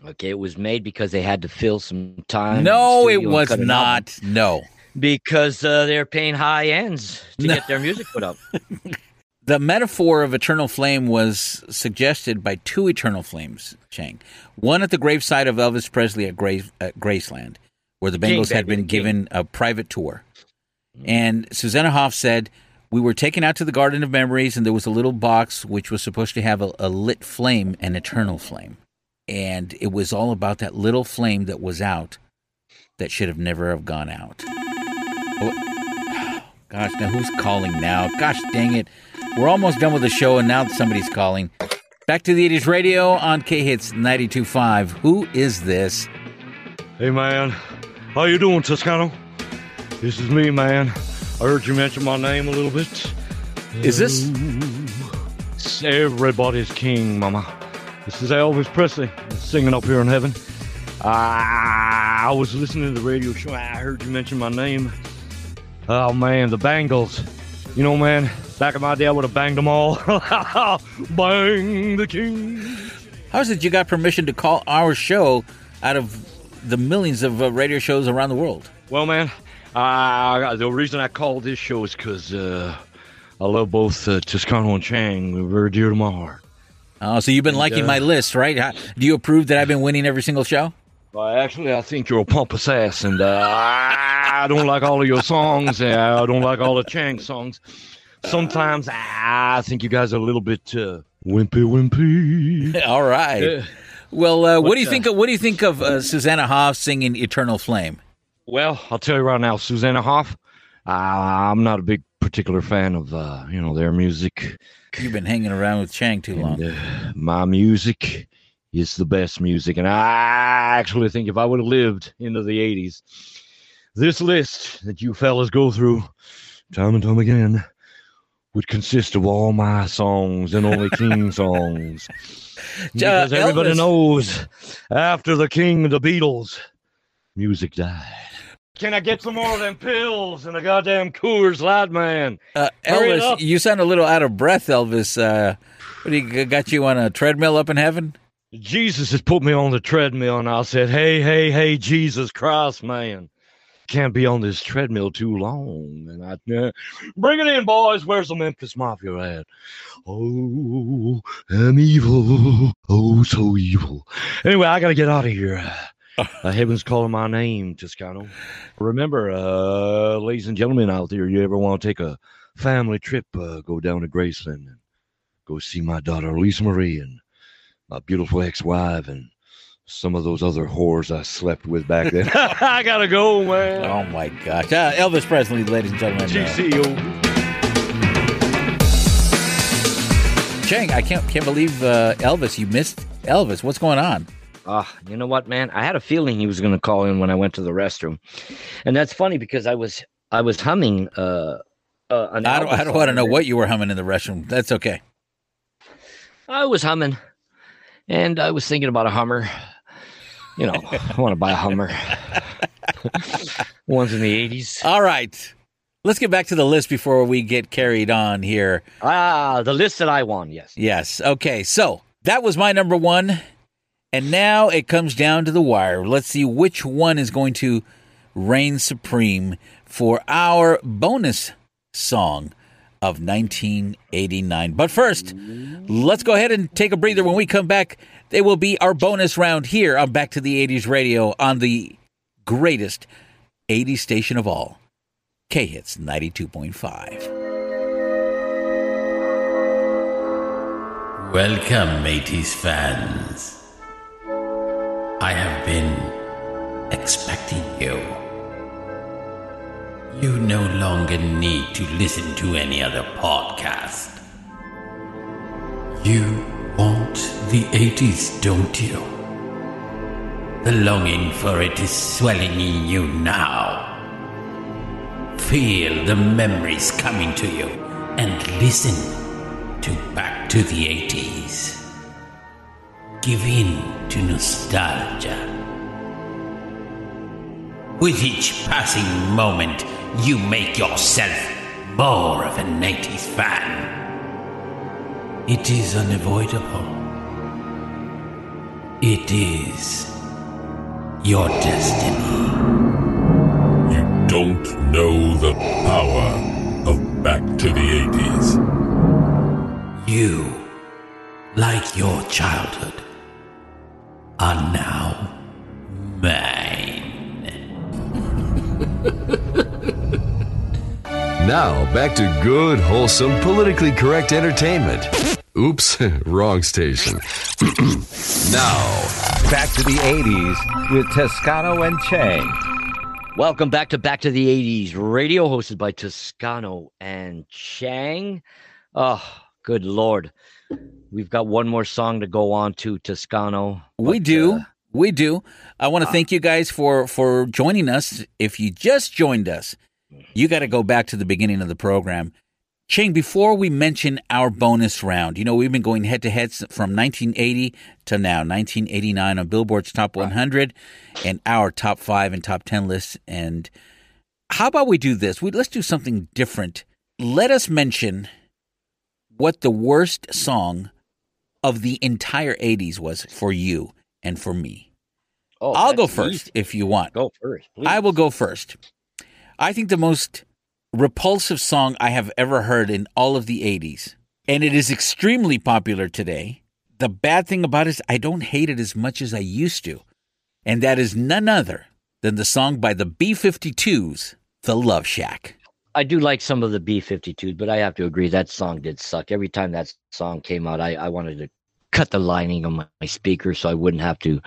Okay, it was made because they had to fill some time. No, it was not. No. Because uh, they're paying high ends to No. get their music put up. The metaphor of eternal flame was suggested by two eternal flames, Chang. One at the graveside of Elvis Presley at, at Graceland, where the King, Bangles had baby, been king. given a private tour. And Susanna Hoff said, We were taken out to the Garden of Memories, and there was a little box which was supposed to have a, a lit flame, an eternal flame. And it was all about that little flame that was out that should have never have gone out. Oh, gosh, now who's calling now? Gosh dang it. We're almost done with the show, and now somebody's calling. Back to the 80s radio on K Hits 92.5. Who is this? Hey man, how you doing, Toscano? This is me, man. I heard you mention my name a little bit. Is this? It's everybody's king, mama. This is Elvis Presley singing up here in heaven. Ah, I was listening to the radio show. I heard you mention my name. Oh man, the Bangles. You know, man, back in my day, I would have banged them all. Bang the king. How is it you got permission to call our show out of the millions of uh, radio shows around the world? Well, man, uh, the reason I called this show is because uh, I love both uh, Toscano and Chang. They're very dear to my heart. Oh, so you've been liking uh, my list, right? How, do you approve that I've been winning every single show? Well, actually, I think you're a pompous ass, and uh, I don't like all of your songs. and I don't like all the Chang songs. Sometimes I think you guys are a little bit uh, wimpy, wimpy. All right. Yeah. Well, uh, what What, do you uh, think? Of, what do you think of uh, Susanna Hoffs singing "Eternal Flame"? Well, I'll tell you right now, Susanna Hoff. Uh, I'm not a big particular fan of uh, you know their music. You've been hanging around with Chang too long. And, uh, my music is the best music, and I actually think if I would have lived into the '80s, this list that you fellas go through time and time again would consist of all my songs and only King songs. Because everybody Elvis- knows after the King, the Beatles, music died. Can I get some more of them pills and a goddamn Coors Light, man? Uh, Elvis, you sound a little out of breath, Elvis. Uh, what do you got you on a treadmill up in heaven? Jesus has put me on the treadmill, and I said, "Hey, hey, hey, Jesus Christ, man, can't be on this treadmill too long." And I uh, bring it in, boys. Where's the Memphis Mafia at? Oh, I'm evil. Oh, so evil. Anyway, I gotta get out of here. Uh, heaven's calling my name, Toscano. Remember, uh, ladies and gentlemen out there, you ever want to take a family trip? Uh, go down to Graceland and go see my daughter Lisa Marie and my beautiful ex-wife and some of those other whores I slept with back then. I gotta go, man. Oh my gosh, uh, Elvis Presley, ladies and gentlemen. uh, GCO. Chang, I can't can't believe uh, Elvis. You missed Elvis. What's going on? Ah, you know what, man? I had a feeling he was going to call in when I went to the restroom, and that's funny because I was I was humming. Uh, uh, an I don't, I don't want to know what you were humming in the restroom. That's okay. I was humming, and I was thinking about a Hummer. You know, I want to buy a Hummer. Ones in the '80s. All right, let's get back to the list before we get carried on here. Ah, the list that I won. Yes. Yes. Okay. So that was my number one. And now it comes down to the wire. Let's see which one is going to reign supreme for our bonus song of 1989. But first, let's go ahead and take a breather. When we come back, it will be our bonus round here on Back to the 80s Radio on the greatest 80s station of all, K Hits 92.5. Welcome, 80s fans. I have been expecting you. You no longer need to listen to any other podcast. You want the 80s, don't you? The longing for it is swelling in you now. Feel the memories coming to you and listen to Back to the 80s. Give in to nostalgia. With each passing moment, you make yourself more of an 80s fan. It is unavoidable. It is your destiny. You don't know the power of Back to the 80s. You, like your childhood, are now mine. Now, back to good, wholesome, politically correct entertainment. Oops, wrong station. now, Back to the 80s with Toscano and Chang. Welcome back to Back to the 80s radio, hosted by Toscano and Chang. Oh, good lord. We've got one more song to go on to, Toscano. We do. uh, we do. I want to thank you guys for for joining us. If you just joined us, you got to go back to the beginning of the program. Chang, before we mention our bonus round, you know, we've been going head to head from 1980 to now, 1989 on Billboard's Top 100 and our top five and top 10 lists. And how about we do this? We, let's do something different. Let us mention what the worst song of the entire 80s was for you and for me. Oh, I'll go first easy. if you want. Go first, please. I will go first. I think the most repulsive song I have ever heard in all of the 80s, and it is extremely popular today. The bad thing about it is I don't hate it as much as I used to, and that is none other than the song by the B 52s, The Love Shack. I do like some of the B 52s, but I have to agree that song did suck. Every time that song came out, I, I wanted to cut the lining on my, my speaker so I wouldn't have to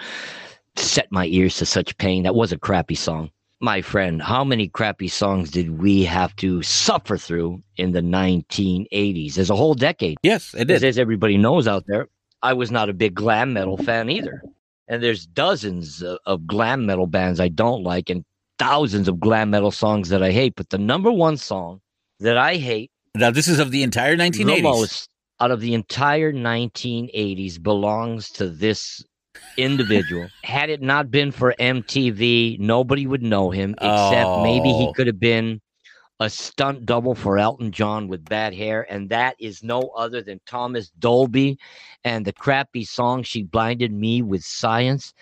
set my ears to such pain. That was a crappy song. My friend, how many crappy songs did we have to suffer through in the 1980s? There's a whole decade. Yes, it is. As, everybody knows out there, I was not a big glam metal fan either. And there's dozens of, of glam metal bands I don't like and thousands of glam metal songs that I hate. But the number one song that I hate Now, this is of the entire 1980s. the most out of the entire 1980s belongs to this individual. Had it not been for MTV, nobody would know him except maybe he Oh. could have been a stunt double for Elton John with bad hair, and that is no other than Thomas Dolby and the crappy song "She Blinded Me with Science."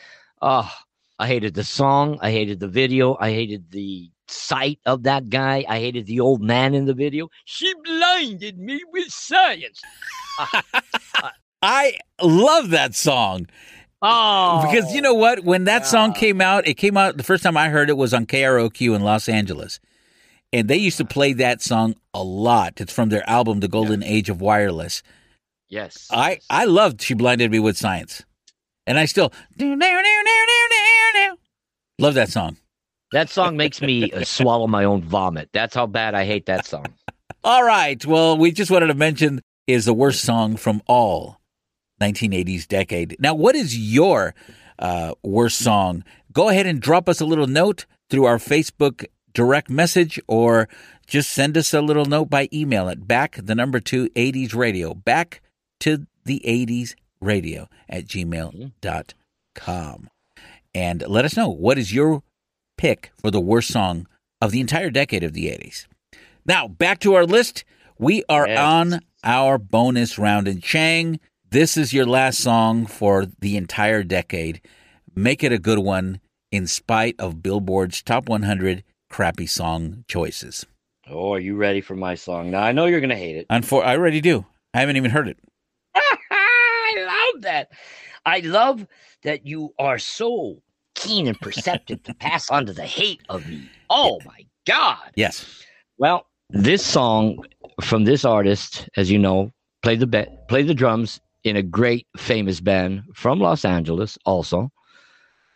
Oh, I hated the song. I hated the video. I hated the sight of that guy. I hated the old man in the video. She blinded me with science. I love that song. Oh, because you know what? When that song came out, it came out the first time I heard it was on KROQ in Los Angeles. And they used to play that song a lot. It's from their album The Golden Age of Wireless. Yes. I I loved She Blinded Me with Science. And I still love that song. That song makes me uh, swallow my own vomit. That's how bad I hate that song. All right. Well, we just wanted to mention is the worst song from all 1980s decade. Now, what is your uh, worst song? Go ahead and drop us a little note through our Facebook direct message or just send us a little note by email at back the number two 80s radio back to the 80s radio at gmail.com and let us know what is your pick for the worst song of the entire decade of the 80s now, back to our list. We are Yes. on our bonus round. And Chang, this is your last song for the entire decade. Make it a good one in spite of Billboard's top 100 crappy song choices. Oh, are you ready for my song? Now I know you're gonna hate it. Unfor- I already do. I haven't even heard it. I love that. I love that you are so keen and perceptive to pass on to the hate of me. Oh my God. Yes. Well, this song from this artist, as you know, played the ba- played the drums in a great famous band from Los Angeles, also.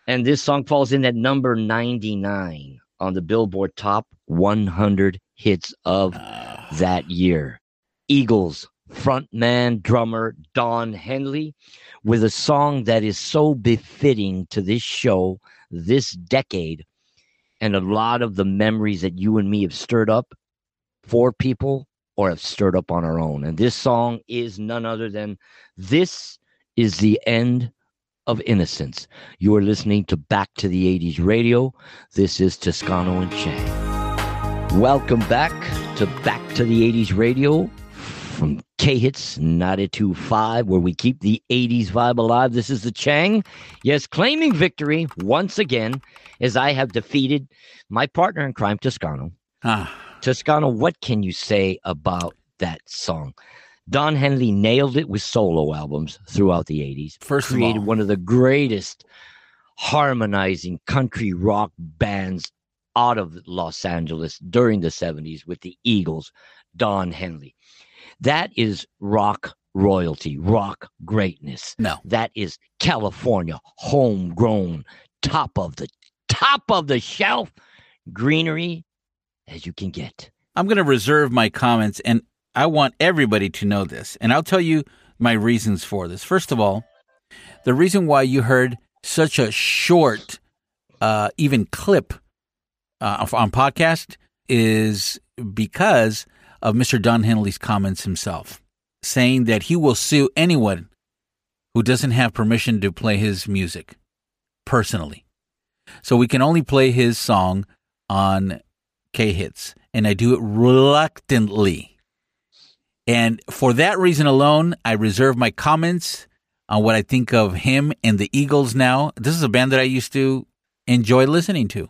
And this song falls in at number 99 on the Billboard Top 100 hits of ah. that year. Eagles frontman drummer Don Henley with a song that is so befitting to this show, this decade, and a lot of the memories that you and me have stirred up for people or have stirred up on our own. And this song is none other than This is the End of Innocence. You are listening to Back to the 80s Radio. This is Toscano and Chang. Welcome back to Back to the 80s Radio from K Hits 92.5, where we keep the 80s vibe alive. This is the Chang. Yes, claiming victory once again as I have defeated my partner in crime, Toscano. Ah. Toscano, what can you say about that song? Don Henley nailed it with solo albums throughout the 80s. First of created all- one of the greatest harmonizing country rock bands out of Los Angeles during the 70s with the Eagles, Don Henley. That is rock royalty, rock greatness. No. That is California, homegrown, top of the top of the shelf greenery as you can get. I'm going to reserve my comments, and I want everybody to know this. And I'll tell you my reasons for this. First of all, the reason why you heard such a short, uh, even clip uh, on podcast is because of Mr. Don Henley's comments himself, saying that he will sue anyone who doesn't have permission to play his music personally. So we can only play his song on K Hits, and I do it reluctantly. And for that reason alone, I reserve my comments on what I think of him and the Eagles now. This is a band that I used to enjoy listening to.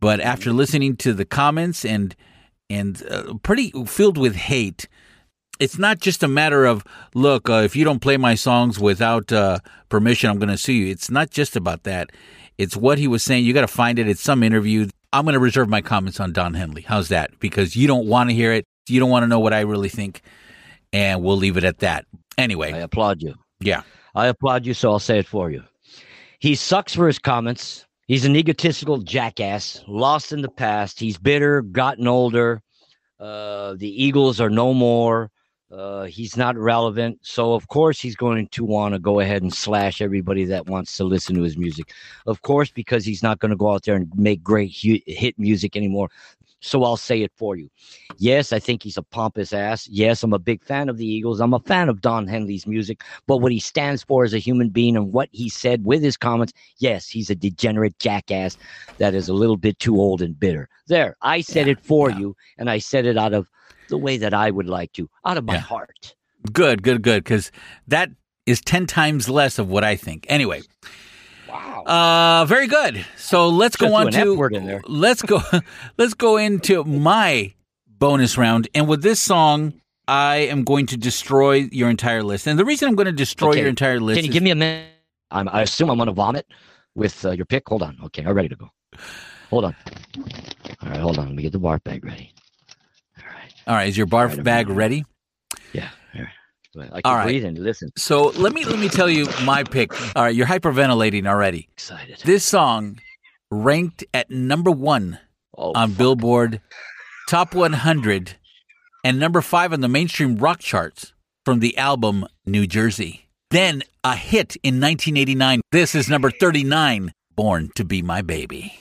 But after listening to the comments and and uh, pretty filled with hate, it's not just a matter of look, uh, if you don't play my songs without uh, permission, I'm going to sue you. It's not just about that. It's what he was saying. You got to find it. It's some interview. I'm going to reserve my comments on Don Henley. How's that? Because you don't want to hear it. You don't want to know what I really think. And we'll leave it at that. Anyway. I applaud you. Yeah. I applaud you, so I'll say it for you. He sucks for his comments. He's an egotistical jackass, lost in the past. He's bitter, gotten older. Uh, the Eagles are no more. Uh, he's not relevant. So, of course, he's going to want to go ahead and slash everybody that wants to listen to his music. Of course, because he's not going to go out there and make great hit music anymore. So I'll say it for you. Yes, I think he's a pompous ass. Yes, I'm a big fan of the Eagles. I'm a fan of Don Henley's music. But what he stands for as a human being and what he said with his comments, yes, he's a degenerate jackass that is a little bit too old and bitter. There, I said yeah, it for yeah. you, and I said it out of the way that I would like to, out of my yeah. heart. Good, good, good. Because that is 10 times less of what I think. Anyway. Wow. Uh, very good. So let's Just go on to let's go let's go into my bonus round, and with this song, I am going to destroy your entire list. And the reason I'm going to destroy okay. your entire list, can you is, give me a minute? I'm, I assume I'm going to vomit with uh, your pick. Hold on. Okay, I'm ready to go. Hold on. All right, hold on. Let me get the barf bag ready. All right. All right. Is your barf right, bag ready? Yeah. I keep All right. breathing. Listen. So let me let me tell you my pick. All right, you're hyperventilating already. Excited. This song ranked at number one oh, on fuck. Billboard Top 100 and number five on the mainstream rock charts from the album New Jersey. Then a hit in 1989. This is number 39, Born to Be My Baby.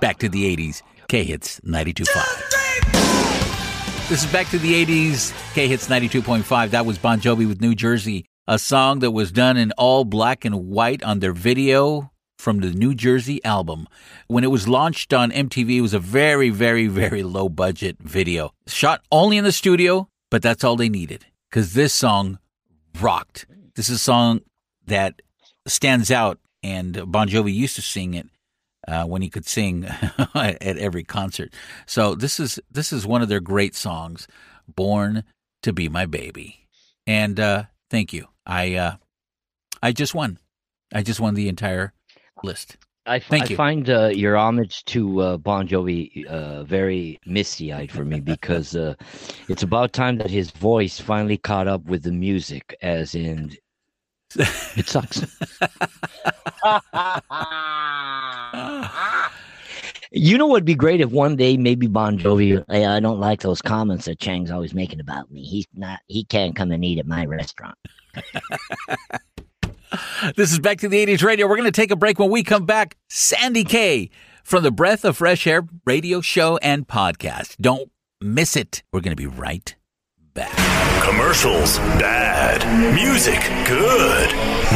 Back to the 80s. K Hits 92.5. This is back to the 80s. K Hits 92.5. That was Bon Jovi with New Jersey, a song that was done in all black and white on their video from the New Jersey album. When it was launched on MTV, it was a very, very, very low budget video. Shot only in the studio, but that's all they needed because this song rocked. This is a song that stands out, and Bon Jovi used to sing it uh, when he could sing at every concert. So this is this is one of their great songs, "Born to Be My Baby," and uh, thank you. I uh, I just won. I just won the entire list. I, find uh, your homage to uh, Bon Jovi uh, very misty eyed for me because uh, it's about time that his voice finally caught up with the music, as in, it sucks. You know what'd be great if one day maybe Bon Jovi. Hey, I don't like those comments that Chang's always making about me. He's not. He can't come and eat at my restaurant. this is back to the '80s radio. We're going to take a break. When we come back, Sandy K from the Breath of Fresh Air radio show and podcast. Don't miss it. We're going to be right back. Commercials, bad. Music, good.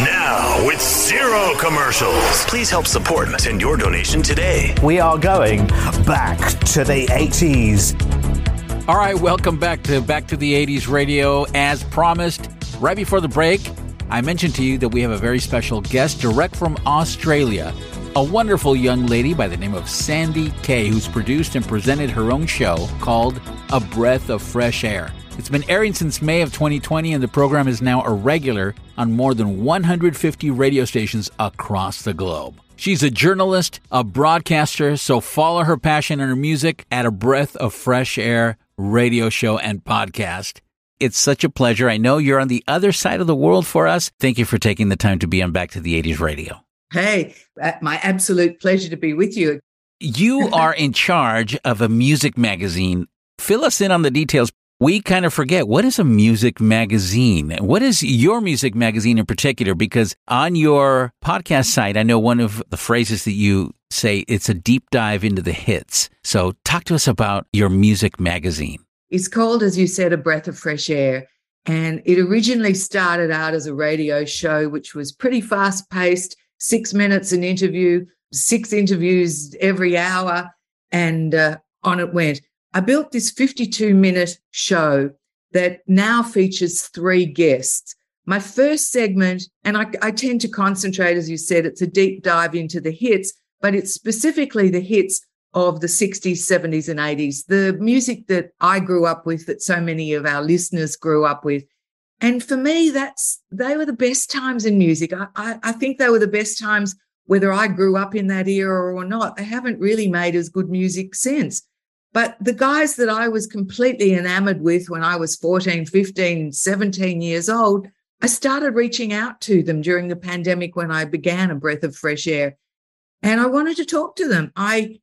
Now with zero commercials. Please help support and send your donation today. We are going back to the 80s. All right, welcome back to Back to the 80s radio. As promised, right before the break, I mentioned to you that we have a very special guest direct from Australia a wonderful young lady by the name of Sandy Kay, who's produced and presented her own show called A Breath of Fresh Air. It's been airing since May of 2020, and the program is now a regular on more than 150 radio stations across the globe. She's a journalist, a broadcaster, so follow her passion and her music at a breath of fresh air radio show and podcast. It's such a pleasure. I know you're on the other side of the world for us. Thank you for taking the time to be on Back to the 80s radio. Hey, uh, my absolute pleasure to be with you. You are in charge of a music magazine. Fill us in on the details. We kind of forget what is a music magazine? What is your music magazine in particular? Because on your podcast site, I know one of the phrases that you say it's a deep dive into the hits. So talk to us about your music magazine. It's called, as you said, A Breath of Fresh Air. And it originally started out as a radio show, which was pretty fast paced, six minutes an interview, six interviews every hour, and uh, on it went. I built this 52 minute show that now features three guests. My first segment, and I, I, tend to concentrate, as you said, it's a deep dive into the hits, but it's specifically the hits of the 60s, 70s, and 80s, the music that I grew up with, that so many of our listeners grew up with. And for me, that's they were the best times in music. I, I, I think they were the best times, whether I grew up in that era or not. They haven't really made as good music since. But the guys that I was completely enamored with when I was 14, 15, 17 years old, I started reaching out to them during the pandemic when I began a breath of fresh air. And I wanted to talk to them. I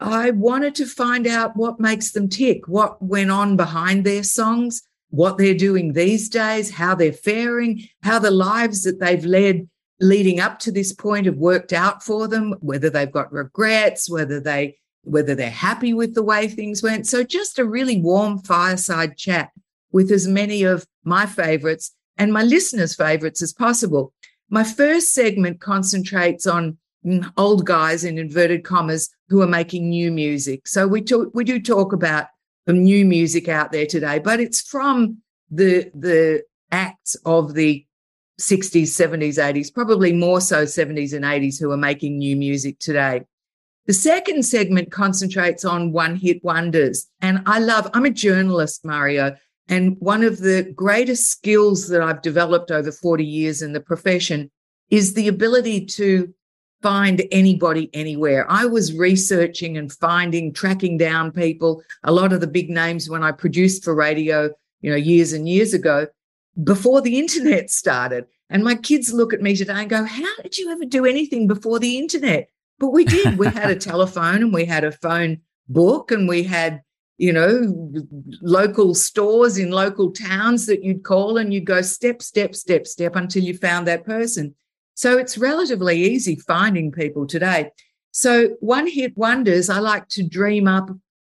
I wanted to find out what makes them tick, what went on behind their songs, what they're doing these days, how they're faring, how the lives that they've led leading up to this point have worked out for them, whether they've got regrets, whether they whether they're happy with the way things went. So just a really warm fireside chat with as many of my favorites and my listeners' favorites as possible. My first segment concentrates on old guys in inverted commas who are making new music. So we talk, we do talk about the new music out there today, but it's from the the acts of the 60s, 70s, 80s, probably more so 70s and 80s who are making new music today. The second segment concentrates on one hit wonders. And I love, I'm a journalist, Mario. And one of the greatest skills that I've developed over 40 years in the profession is the ability to find anybody anywhere. I was researching and finding, tracking down people, a lot of the big names when I produced for radio, you know, years and years ago, before the internet started. And my kids look at me today and go, How did you ever do anything before the internet? But we did. We had a telephone and we had a phone book and we had, you know, local stores in local towns that you'd call and you'd go step, step, step, step until you found that person. So it's relatively easy finding people today. So one hit wonders, I like to dream up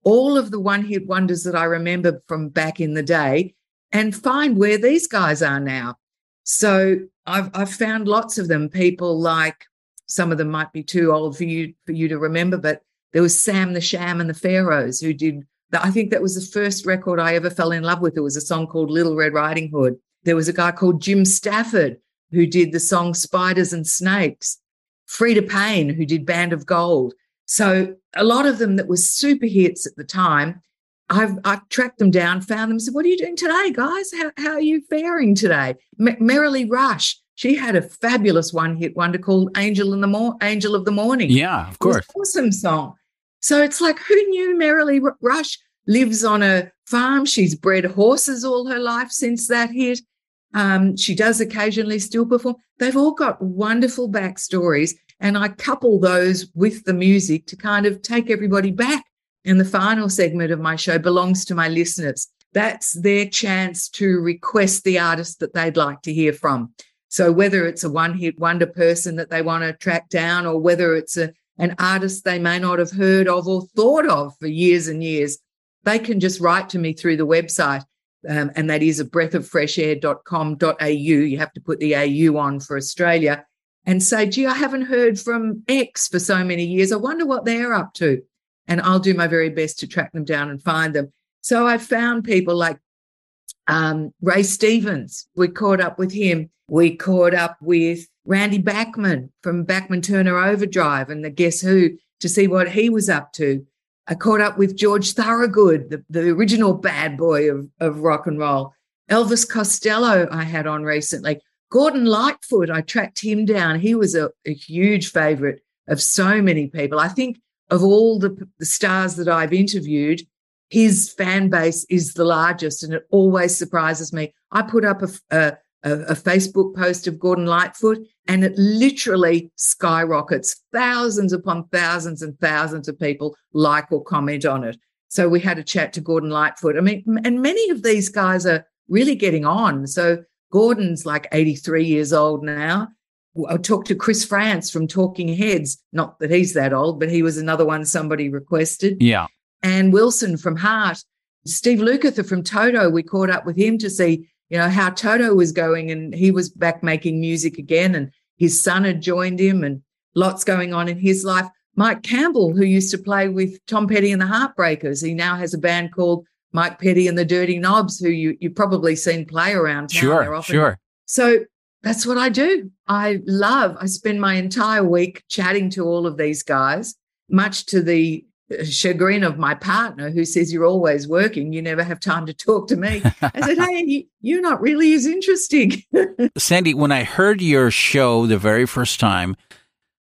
all of the one hit wonders that I remember from back in the day and find where these guys are now. So I've, I've found lots of them. People like some of them might be too old for you for you to remember, but there was Sam the Sham and the Pharaohs who did. I think that was the first record I ever fell in love with. It was a song called Little Red Riding Hood. There was a guy called Jim Stafford who did the song Spiders and Snakes, Freda Payne, who did Band of Gold. So a lot of them that were super hits at the time, I've, I've tracked them down, found them, said, What are you doing today, guys? How, how are you faring today? M- Merrilee Rush, she had a fabulous one hit wonder called Angel in the Mor- Angel of the Morning. Yeah, of course. Awesome song. So it's like, who knew Merrilee Rush lives on a farm? She's bred horses all her life since that hit. Um, she does occasionally still perform. They've all got wonderful backstories, and I couple those with the music to kind of take everybody back. And the final segment of my show belongs to my listeners. That's their chance to request the artist that they'd like to hear from. So whether it's a one-hit wonder person that they want to track down, or whether it's a, an artist they may not have heard of or thought of for years and years, they can just write to me through the website um, and that is a breathoffreshair.com.au. You have to put the AU on for Australia and say, gee, I haven't heard from X for so many years. I wonder what they're up to. And I'll do my very best to track them down and find them. So I found people like um, Ray Stevens. We caught up with him. We caught up with Randy Bachman from Bachman Turner Overdrive and the Guess Who to see what he was up to. I caught up with George Thorogood, the, the original bad boy of, of rock and roll. Elvis Costello, I had on recently. Gordon Lightfoot, I tracked him down. He was a, a huge favorite of so many people. I think of all the, the stars that I've interviewed, his fan base is the largest, and it always surprises me. I put up a, a, a, Facebook post of Gordon Lightfoot, and it literally skyrockets. Thousands upon thousands and thousands of people like or comment on it. So we had a chat to Gordon Lightfoot. I mean, and many of these guys are really getting on. So Gordon's like 83 years old now. I talked to Chris Frantz from Talking Heads. Not that he's that old, but he was another one somebody requested. Yeah. Ann Wilson from Heart. Steve Lukather from Toto, we caught up with him to see, you know, how Toto was going. And he was back making music again. And his son had joined him and lots going on in his life. Mike Campbell, who used to play with Tom Petty and the Heartbreakers, he now has a band called Mike Petty and the Dirty Knobs, who you you've probably seen play around town. Sure, sure. So that's what I do. I love. I spend my entire week chatting to all of these guys, much to the chagrin of my partner, who says you're always working. You never have time to talk to me. I said, hey, you're not really as interesting. Sandy, when I heard your show the very first time,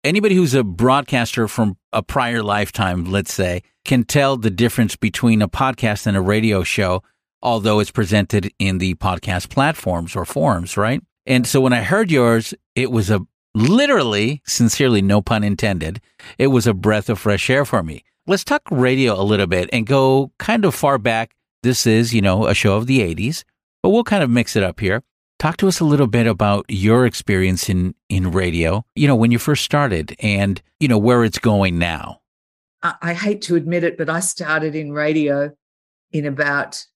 anybody who's a broadcaster from a prior lifetime, let's say, can tell the difference between a podcast and a radio show, although it's presented in the podcast platforms or forums, right? And so when I heard yours, it was a literally, sincerely, no pun intended, it was a breath of fresh air for me. Let's talk radio a little bit and go kind of far back. This is, you know, a show of the 80s, but we'll kind of mix it up here. Talk to us a little bit about your experience in, in radio, you know, when you first started and, you know, where it's going now. I, I hate to admit it, but I started in radio in about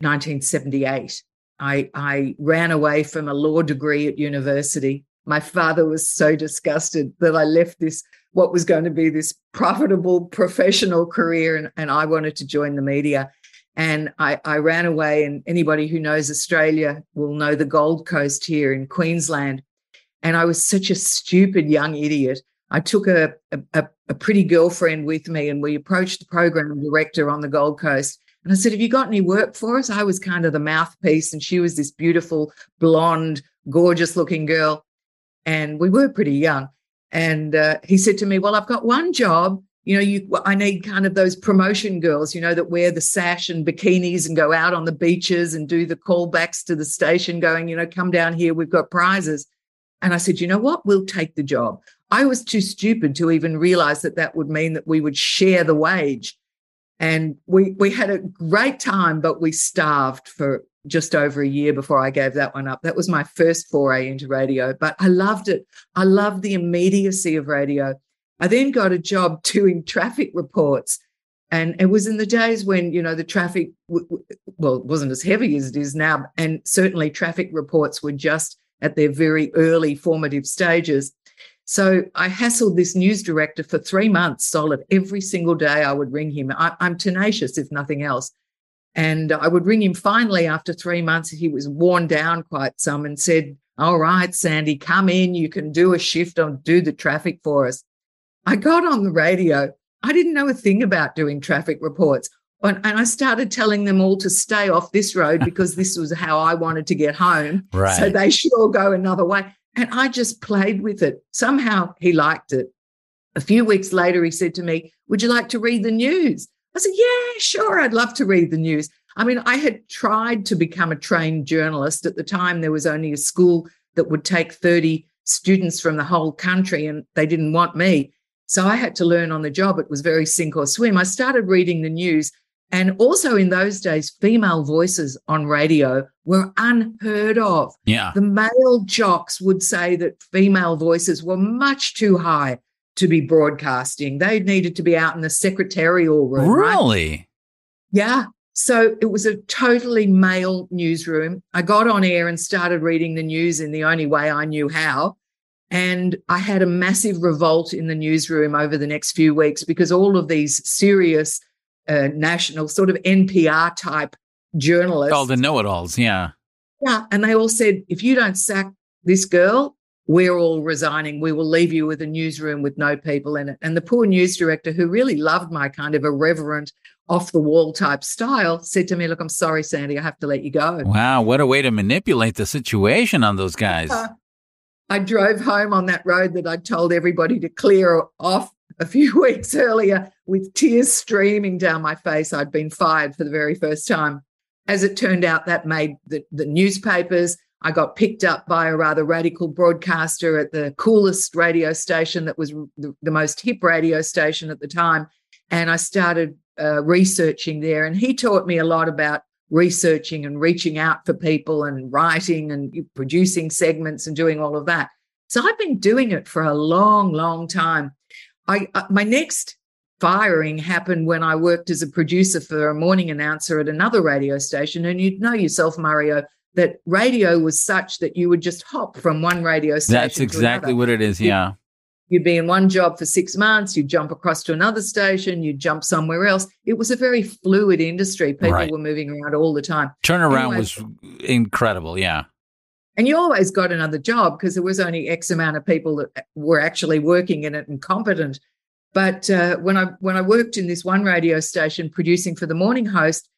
1978. I, I ran away from a law degree at university. My father was so disgusted that I left this, what was going to be this profitable professional career, and, and I wanted to join the media. And I, I ran away, and anybody who knows Australia will know the Gold Coast here in Queensland. And I was such a stupid young idiot. I took a, a, a pretty girlfriend with me, and we approached the program director on the Gold Coast. And I said, Have you got any work for us? I was kind of the mouthpiece, and she was this beautiful, blonde, gorgeous looking girl. And we were pretty young. And uh, he said to me, Well, I've got one job you know you i need kind of those promotion girls you know that wear the sash and bikinis and go out on the beaches and do the callbacks to the station going you know come down here we've got prizes. And i said you know what? We'll take the job. I was too stupid to even realize that that would mean that we would share the wage. And we we had a great time but we starved for just over a year before I gave that one up. That was my first foray into radio, but I loved it. I loved the immediacy of radio. I then got a job doing traffic reports. And it was in the days when, you know, the traffic, w- w- well, wasn't as heavy as it is now. And certainly traffic reports were just at their very early formative stages. So I hassled this news director for three months solid. Every single day I would ring him. I, I'm tenacious, if nothing else. And I would ring him finally after three months. He was worn down quite some and said, All right, Sandy, come in. You can do a shift on do the traffic for us. I got on the radio. I didn't know a thing about doing traffic reports. And, I started telling them all to stay off this road because this was how I wanted to get home. Right. So they should all go another way. And I just played with it. Somehow he liked it. A few weeks later, he said to me, Would you like to read the news? I said, Yeah, sure. I'd love to read the news. I mean, I had tried to become a trained journalist. At the time, there was only a school that would take 30 students from the whole country, and they didn't want me. So I had to learn on the job. It was very sink or swim. I started reading the news. And also in those days, female voices on radio were unheard of. Yeah. The male jocks would say that female voices were much too high to be broadcasting. They needed to be out in the secretarial room. right? Really? Yeah. So it was a totally male newsroom. I got on air and started reading the news in the only way I knew how. And I had a massive revolt in the newsroom over the next few weeks because all of these serious uh, national sort of NPR type journalists. All the know it alls. Yeah. Yeah. And they all said, if you don't sack this girl, we're all resigning. We will leave you with a newsroom with no people in it. And the poor news director, who really loved my kind of irreverent, off the wall type style, said to me, Look, I'm sorry, Sandy, I have to let you go. Wow. What a way to manipulate the situation on those guys. Uh, I drove home on that road that I'd told everybody to clear off a few weeks earlier with tears streaming down my face. I'd been fired for the very first time. As it turned out, that made the, the newspapers. I got picked up by a rather radical broadcaster at the coolest radio station that was the, the most hip radio station at the time. And I started uh, researching there, and he taught me a lot about researching and reaching out for people and writing and producing segments and doing all of that. So I've been doing it for a long, long time. I uh, my next firing happened when I worked as a producer for a morning announcer at another radio station, and you'd know yourself, Mario, that radio was such that you would just hop from one radio station. That's exactly what it is. Yeah. You'd be in one job for six months, you'd jump across to another station, you'd jump somewhere else. It was a very fluid industry. People Right. were moving around all the time. Turnaround Anyway, was incredible. Yeah. and you always got another job because there was only X amount of people that were actually working in it and competent. But uh, when I when I worked in this one radio station producing for the morning host,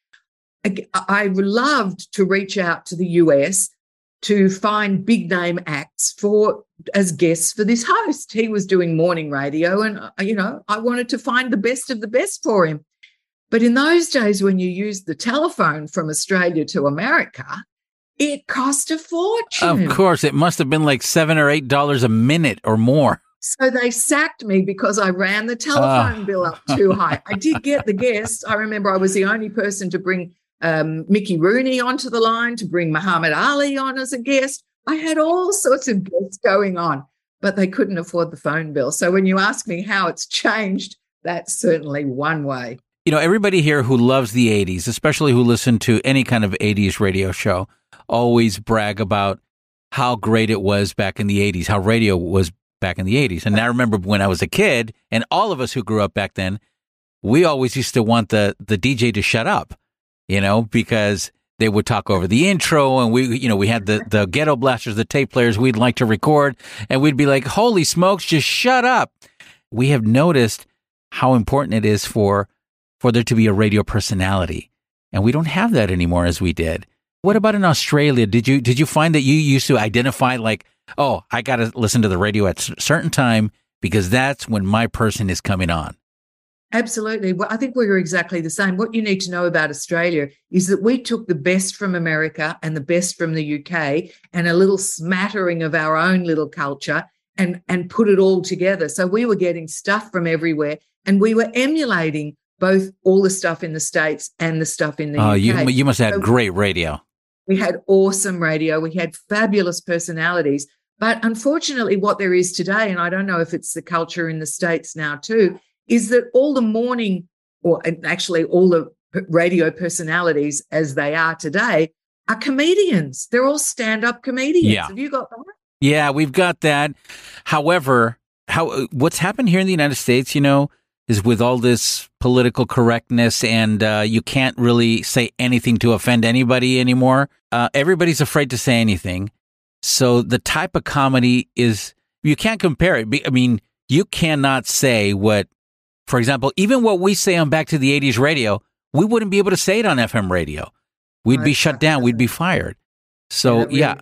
I, loved to reach out to the US to find big name acts for as guests for this host. He was doing morning radio, and uh, you know I wanted to find the best of the best for him. But in those days, when you used the telephone from Australia to America, it cost a fortune. Of course, it must have been like seven or eight dollars a minute or more. So they sacked me because I ran the telephone Ah. bill up too high. I did get the guests. I remember I was the only person to bring um, Mickey Rooney onto the line, to bring Muhammad Ali on as a guest. I had all sorts of guests going on, but they couldn't afford the phone bill. So when you ask me how it's changed, that's certainly one way. You know, everybody here who loves the 80s, especially who listen to any kind of 80s radio show, always brag about how great it was back in the 80s, how radio was back in the 80s. And I remember when I was a kid, and all of us who grew up back then, we always used to want the, the DJ to shut up, you know, because they would talk over the intro and we, you know, we had the, the ghetto blasters, the tape players we'd like to record, and we'd be like, holy smokes, just shut up. We have noticed how important it is for for there to be a radio personality. And we don't have that anymore as we did. What about in Australia? Did you did you find that you used to identify like, oh, I got to listen to the radio at a certain time because that's when my person is coming on. Absolutely. Well, I think we were exactly the same. What you need to know about Australia is that we took the best from America and the best from the UK and a little smattering of our own little culture and, and put it all together. So we were getting stuff from everywhere and we were emulating both all the stuff in the States and the stuff in the Oh, UK. you you must have So great radio. we had awesome radio. We had fabulous personalities. But unfortunately, what there is today, and I don't know if it's the culture in the States now too, is that all the morning, or actually all the radio personalities as they are today, are comedians. They're all stand up comedians. Yeah. Have you got that? Yeah, we've got that. However, how what's happened here in the United States, you know, is with all this political correctness and uh, you can't really say anything to offend anybody anymore. Uh, everybody's afraid to say anything. So the type of comedy is you can't compare it. I mean, you cannot say what, for example, even what we say on Back to the '80s radio, we wouldn't be able to say it on FM radio. We'd be shut down. We'd be fired. So Yeah, yeah.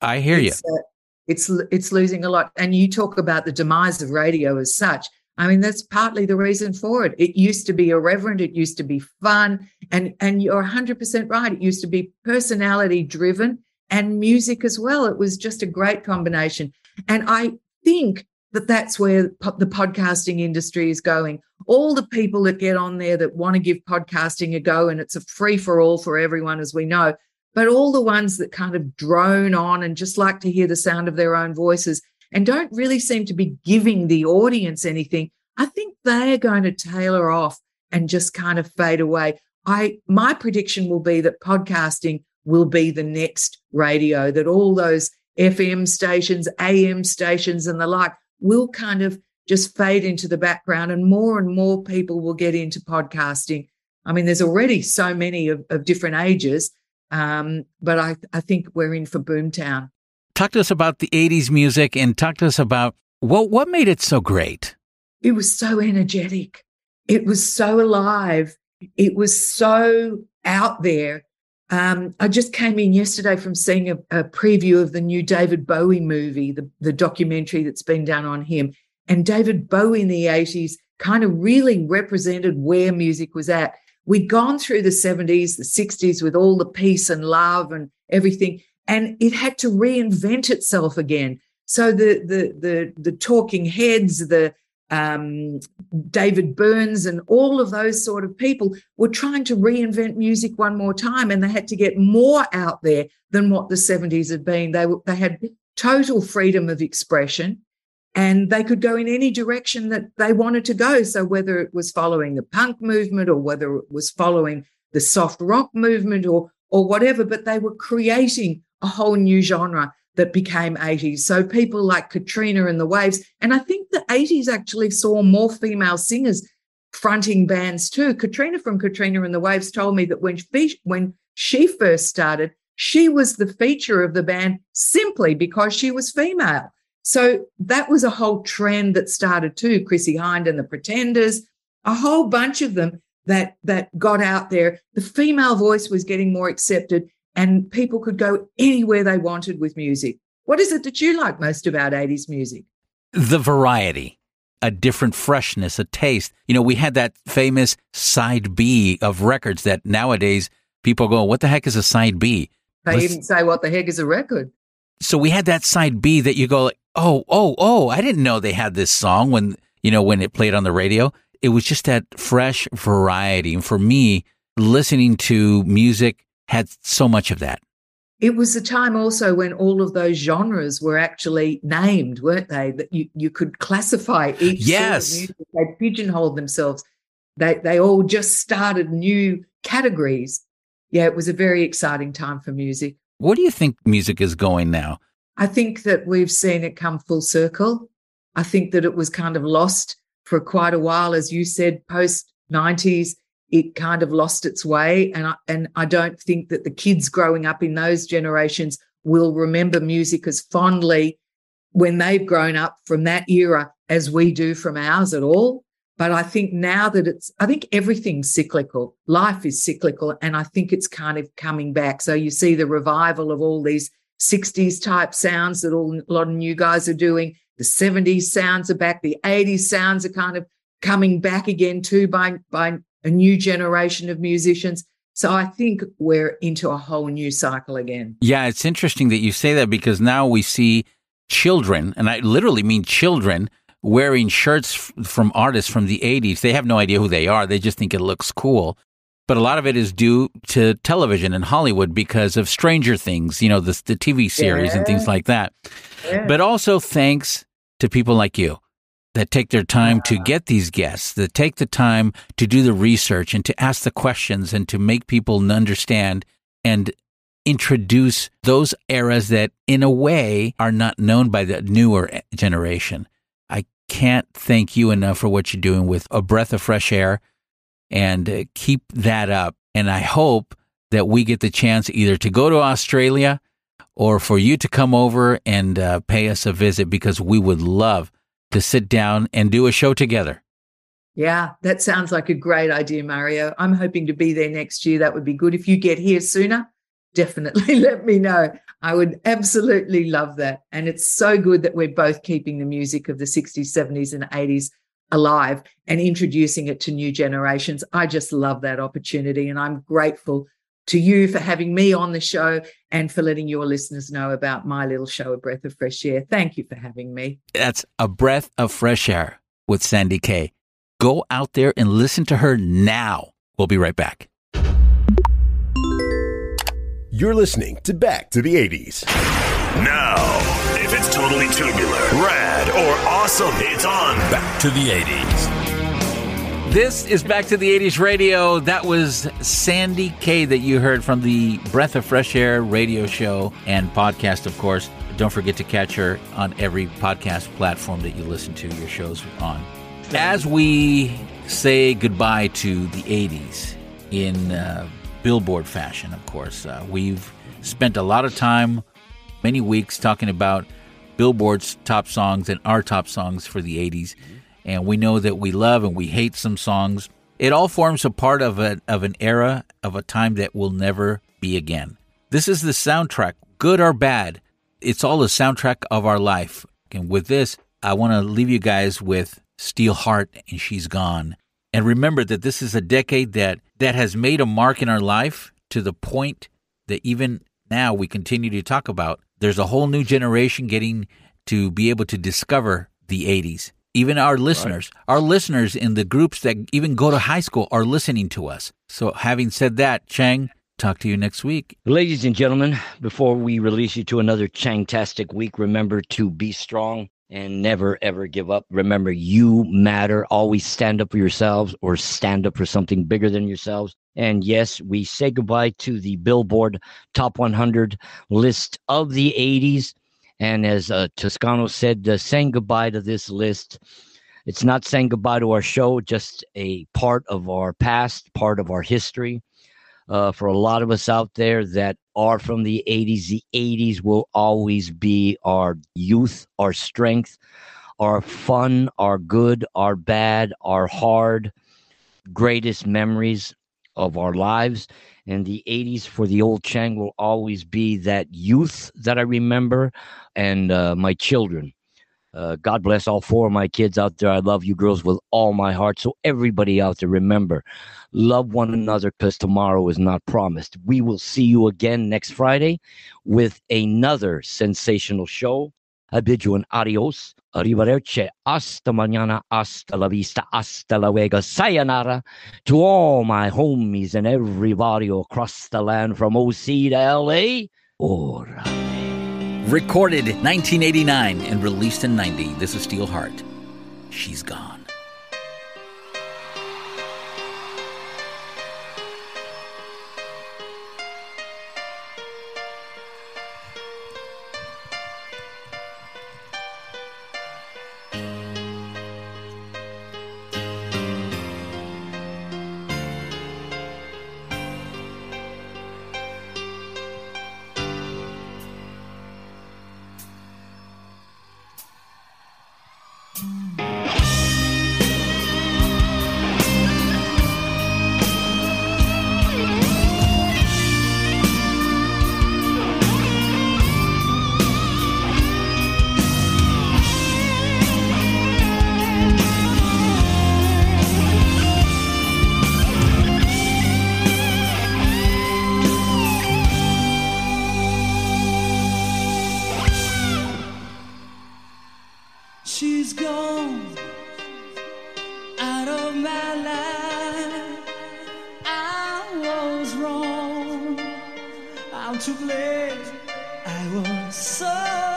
I hear you. it's, uh, it's it's losing a lot. And you talk about the demise of radio as such. I mean, that's partly the reason for it. It used to be irreverent. It used to be fun, and and you're 100 percent right. It used to be personality driven and music as well. It was just a great combination. And I think that that's where the podcasting industry is going. All the people that get on there that want to give podcasting a go, and it's a free for all for everyone, as we know but all the ones that kind of drone on and just like to hear the sound of their own voices and don't really seem to be giving the audience anything, I think they're going to tailor off and just kind of fade away. I my prediction will be that podcasting will be the next radio, that all those FM stations, AM stations, and the like will kind of just fade into the background, and more and more people will get into podcasting. I mean, there's already so many of, of different ages, um, but I, I think we're in for Boomtown. talk to us about the 80s music and talk to us about what what made it so great It was so energetic. It was so alive. It was so out there. Um, I just came in yesterday from seeing a, a preview of the new David Bowie movie, the, the documentary that's been done on him. And David Bowie in the 80s kind of really represented where music was at. We'd gone through the 70s, the 60s with all the peace and love and everything, and it had to reinvent itself again. So the the the the talking heads, the um, David Burns, and all of those sort of people were trying to reinvent music one more time, and they had to get more out there than what the 70s had been. They, were- they had total freedom of expression and they could go in any direction that they wanted to go. So whether it was following the punk movement or whether it was following the soft rock movement or or whatever, but they were creating a whole new genre that became 80s. So people like Katrina and the Waves, and I think the 80s actually saw more female singers fronting bands too. Katrina from Katrina and the Waves told me that when she, when she first started, she was the feature of the band simply because she was female. So that was a whole trend that started too. Chrissie Hynde and the Pretenders, a whole bunch of them that that got out there. The female voice was getting more accepted, and people could go anywhere they wanted with music. What is it that you like most about 80s music? the variety, a different freshness, a taste. You know, we had that famous side B of records that nowadays people go, "What the heck is a side B?" They Let's- even say, What the heck is a record? so we had that side B that you go, like, "Oh, oh, oh! I didn't know they had this song when you know when it played on the radio." It was just that fresh variety, and for me, listening to music had so much of that. It was a time also when all of those genres were actually named, weren't they? That you, you could classify each Yes. sort of music. They pigeonholed themselves. They they all just started new categories. Yeah, it was a very exciting time for music. What do you think music is going now? I think that we've seen it come full circle. I think that it was kind of lost for quite a while, as you said, post 90s. It kind of lost its way. And I, and I don't think that the kids growing up in those generations will remember music as fondly when they've grown up from that era as we do from ours at all. But I think now that it's, I think everything's cyclical. Life is cyclical. And I think it's kind of coming back. So you see the revival of all these 60s type sounds that all, a lot of new guys are doing. The 70s sounds are back. The 80s sounds are kind of coming back again too by, by a new generation of musicians. So I think we're into a whole new cycle again. Yeah, it's interesting that you say that because now we see children, and I literally mean children, wearing shirts f- from artists from the 80s. They have no idea who they are, they just think it looks cool. But a lot of it is due to television and Hollywood because of Stranger Things, you know, the, the TV series and things like that. Yeah. But also thanks to people like you that take their time to get these guests, that take the time to do the research and to ask the questions and to make people understand and introduce those eras that, in a way, are not known by the newer generation. I can't thank you enough for what you're doing with A Breath of Fresh Air and uh, keep that up. And I hope that we get the chance either to go to Australia or for you to come over and uh, pay us a visit because we would love to sit down and do a show together. Yeah, that sounds like a great idea, Mario. I'm hoping to be there next year. That would be good. If you get here sooner, definitely let me know. I would absolutely love that. And it's so good that we're both keeping the music of the 60s, 70s, and 80s alive and introducing it to new generations. I just love that opportunity. And I'm grateful to you for having me on the show and for letting your listeners know about my little show, A Breath of Fresh Air. Thank you for having me. That's A Breath of Fresh Air with Sandy Kay. Go out there and listen to her now. We'll be right back. You're listening to Back to the 80s. Now, if it's totally tubular, rad, or awesome, it's on Back to the 80s. This is Back to the 80s Radio. That was Sandy Kay that you heard from the Breath of Fresh Air radio show and podcast, of course. Don't forget to catch her on every podcast platform that you listen to your shows on. As we say goodbye to the 80s in uh, billboard fashion, of course, uh, we've spent a lot of time, many weeks, talking about Billboard's top songs and our top songs for the 80s. And we know that we love and we hate some songs. It all forms a part of, a, of an era, of a time that will never be again. This is the soundtrack, good or bad. It's all the soundtrack of our life. And with this, I want to leave you guys with Steelheart and She's Gone. And remember that this is a decade that, that has made a mark in our life to the point that even now we continue to talk about. There's a whole new generation getting to be able to discover the 80s. Even our listeners, our listeners in the groups that even go to high school are listening to us. So, having said that, Chang, talk to you next week. Ladies and gentlemen, before we release you to another Changtastic week, remember to be strong and never ever give up. Remember, you matter. Always stand up for yourselves or stand up for something bigger than yourselves. And yes, we say goodbye to the Billboard Top 100 list of the 80s. And as uh, Toscano said, uh, saying goodbye to this list. It's not saying goodbye to our show, just a part of our past, part of our history. Uh, for a lot of us out there that are from the 80s, the 80s will always be our youth, our strength, our fun, our good, our bad, our hard, greatest memories of our lives. And the 80s for the old Chang will always be that youth that I remember and uh, my children. Uh, God bless all four of my kids out there. I love you girls with all my heart. So, everybody out there, remember, love one another because tomorrow is not promised. We will see you again next Friday with another sensational show. I bid you an adios, arrivederci, hasta mañana, hasta la vista, hasta luego, sayonara to all my homies and everybody across the land from OC to LA. Ora. Recorded 1989 and released in 90. This is Steelheart. She's gone. Was wrong. I'm too late. I was so